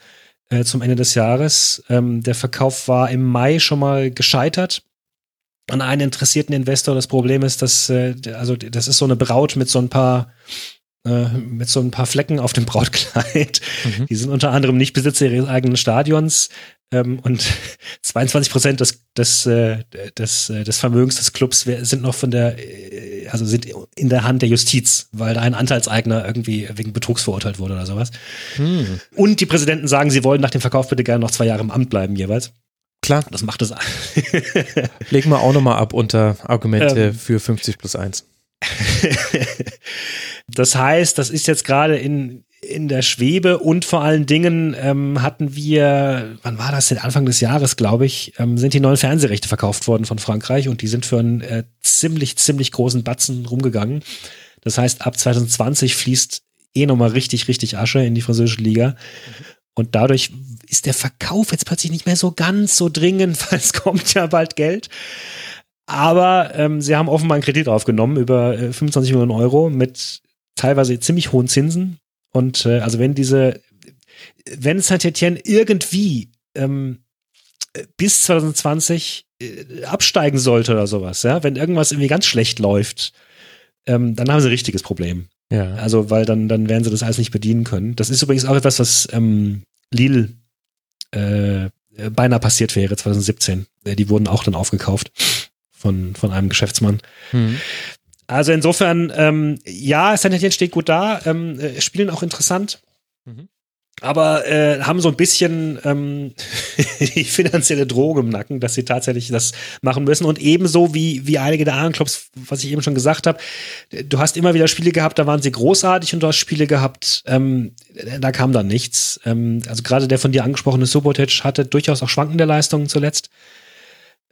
äh, zum Ende des Jahres. Ähm, der Verkauf war im Mai schon mal gescheitert an einen interessierten Investor. Das Problem ist, dass, äh, also das ist so eine Braut mit so ein paar äh, mit so ein paar Flecken auf dem Brautkleid. Mhm. Die sind unter anderem nicht Besitzer ihres eigenen Stadions, ähm, und 22 Prozent des, des, äh, des, äh, des Vermögens des Clubs sind noch von der, äh, also sind in der Hand der Justiz, weil da ein Anteilseigner irgendwie wegen Betrugs verurteilt wurde oder sowas. Hm. Und die Präsidenten sagen, sie wollen nach dem Verkauf bitte gerne noch zwei Jahre im Amt bleiben jeweils. Klar. Das macht es. Legen wir auch nochmal ab unter Argumente ähm, für 50 plus 1. das heißt, das ist jetzt gerade in, in der Schwebe und vor allen Dingen ähm, hatten wir, wann war das denn? Anfang des Jahres, glaube ich, ähm, sind die neuen Fernsehrechte verkauft worden von Frankreich und die sind für einen äh, ziemlich, ziemlich großen Batzen rumgegangen. Das heißt, ab 2020 fließt eh nochmal richtig, richtig Asche in die französische Liga. Und dadurch ist der Verkauf jetzt plötzlich nicht mehr so ganz so dringend, weil es kommt ja bald Geld. Aber ähm, sie haben offenbar einen Kredit aufgenommen über äh, 25 Millionen Euro mit teilweise ziemlich hohen Zinsen. Und äh, also wenn diese, wenn Saint-Etienne irgendwie ähm, bis 2020 äh, absteigen sollte oder sowas, ja, wenn irgendwas irgendwie ganz schlecht läuft, ähm, dann haben sie ein richtiges Problem. Ja. Also, weil dann, dann werden sie das alles nicht bedienen können. Das ist übrigens auch etwas, was ähm, Lille äh, beinahe passiert wäre 2017. Äh, die wurden auch dann aufgekauft von, von einem Geschäftsmann. Mhm. Also insofern, ähm, ja, San Etienne steht gut da, ähm, äh, spielen auch interessant. Mhm. Aber äh, haben so ein bisschen ähm, die finanzielle Droge im Nacken, dass sie tatsächlich das machen müssen. Und ebenso wie, wie einige der anderen Clubs, was ich eben schon gesagt habe, du hast immer wieder Spiele gehabt, da waren sie großartig und du hast Spiele gehabt, ähm, da kam dann nichts. Ähm, also gerade der von dir angesprochene Subotic hatte durchaus auch schwankende Leistungen zuletzt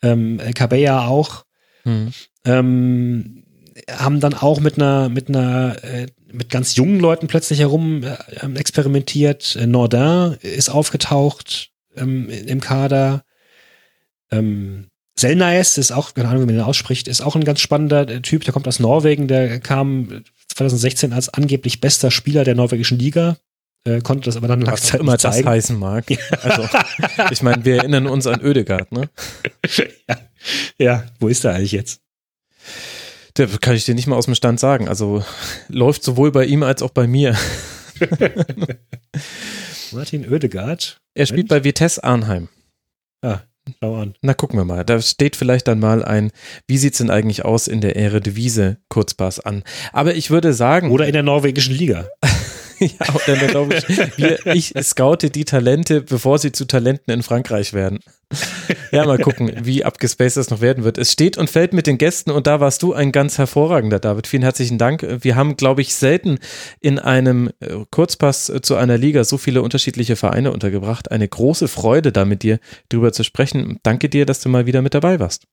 ähm, Cabella auch. Hm. Ähm, haben dann auch mit einer, mit einer, äh, mit ganz jungen Leuten plötzlich herum äh, ähm, experimentiert. Äh, Nordin ist aufgetaucht ähm, im Kader. Ähm, Selnaes ist auch, keine Ahnung, wie man den ausspricht, ist auch ein ganz spannender äh, Typ. Der kommt aus Norwegen. Der kam 2016 als angeblich bester Spieler der norwegischen Liga äh, konnte das aber dann lange Zeit immer das heißen mag. Also, ich meine, wir erinnern uns an Ödegard, ne? ja. ja, wo ist er eigentlich jetzt? Der kann ich dir nicht mal aus dem Stand sagen. Also läuft sowohl bei ihm als auch bei mir. Martin Ödegard. Er spielt bei Vitesse Arnheim. Ah, schau an. Na, gucken wir mal. Da steht vielleicht dann mal ein, wie sieht es denn eigentlich aus in der Ehre-Devise Kurzpass an. Aber ich würde sagen. Oder in der norwegischen Liga. ja, oder dann glaube ich, wir, ich scoute die Talente, bevor sie zu Talenten in Frankreich werden. Ja, mal gucken, wie abgespaced das noch werden wird. Es steht und fällt mit den Gästen und da warst du ein ganz hervorragender, David. Vielen herzlichen Dank. Wir haben, glaube ich, selten in einem äh, Kurzpass zu einer Liga so viele unterschiedliche Vereine untergebracht. Eine große Freude, da mit dir drüber zu sprechen. Danke dir, dass du mal wieder mit dabei warst.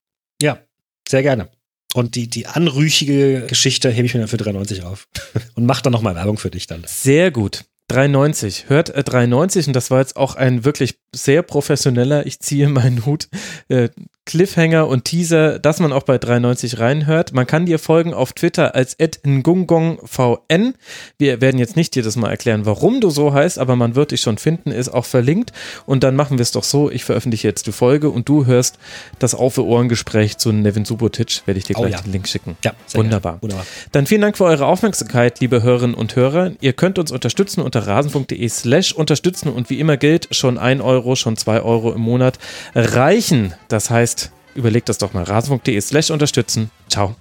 Ja, sehr gerne. Und die, die anrüchige Geschichte hebe ich mir dann für 93 auf. Und mach dann nochmal Werbung für dich dann. Sehr gut. 390. Hört äh, 390 und das war jetzt auch ein wirklich sehr professioneller, ich ziehe meinen Hut, äh, Cliffhanger und Teaser, dass man auch bei 93 reinhört. Man kann dir folgen auf Twitter als @ngungongvn. Wir werden jetzt nicht dir das mal erklären, warum du so heißt, aber man wird dich schon finden, ist auch verlinkt. Und dann machen wir es doch so, ich veröffentliche jetzt die Folge und du hörst das Auf Ohren Gespräch zu Nevin Subotic, werde ich dir oh gleich oh, ja. den Link schicken. Ja, Wunderbar. Wunderbar. Dann vielen Dank für eure Aufmerksamkeit, liebe Hörerinnen und Hörer. Ihr könnt uns unterstützen unter rasen.de slash unterstützen und wie immer gilt, schon ein Euro, schon zwei Euro im Monat reichen. Das heißt, überlegt das doch mal. rasen.de slash unterstützen. Ciao.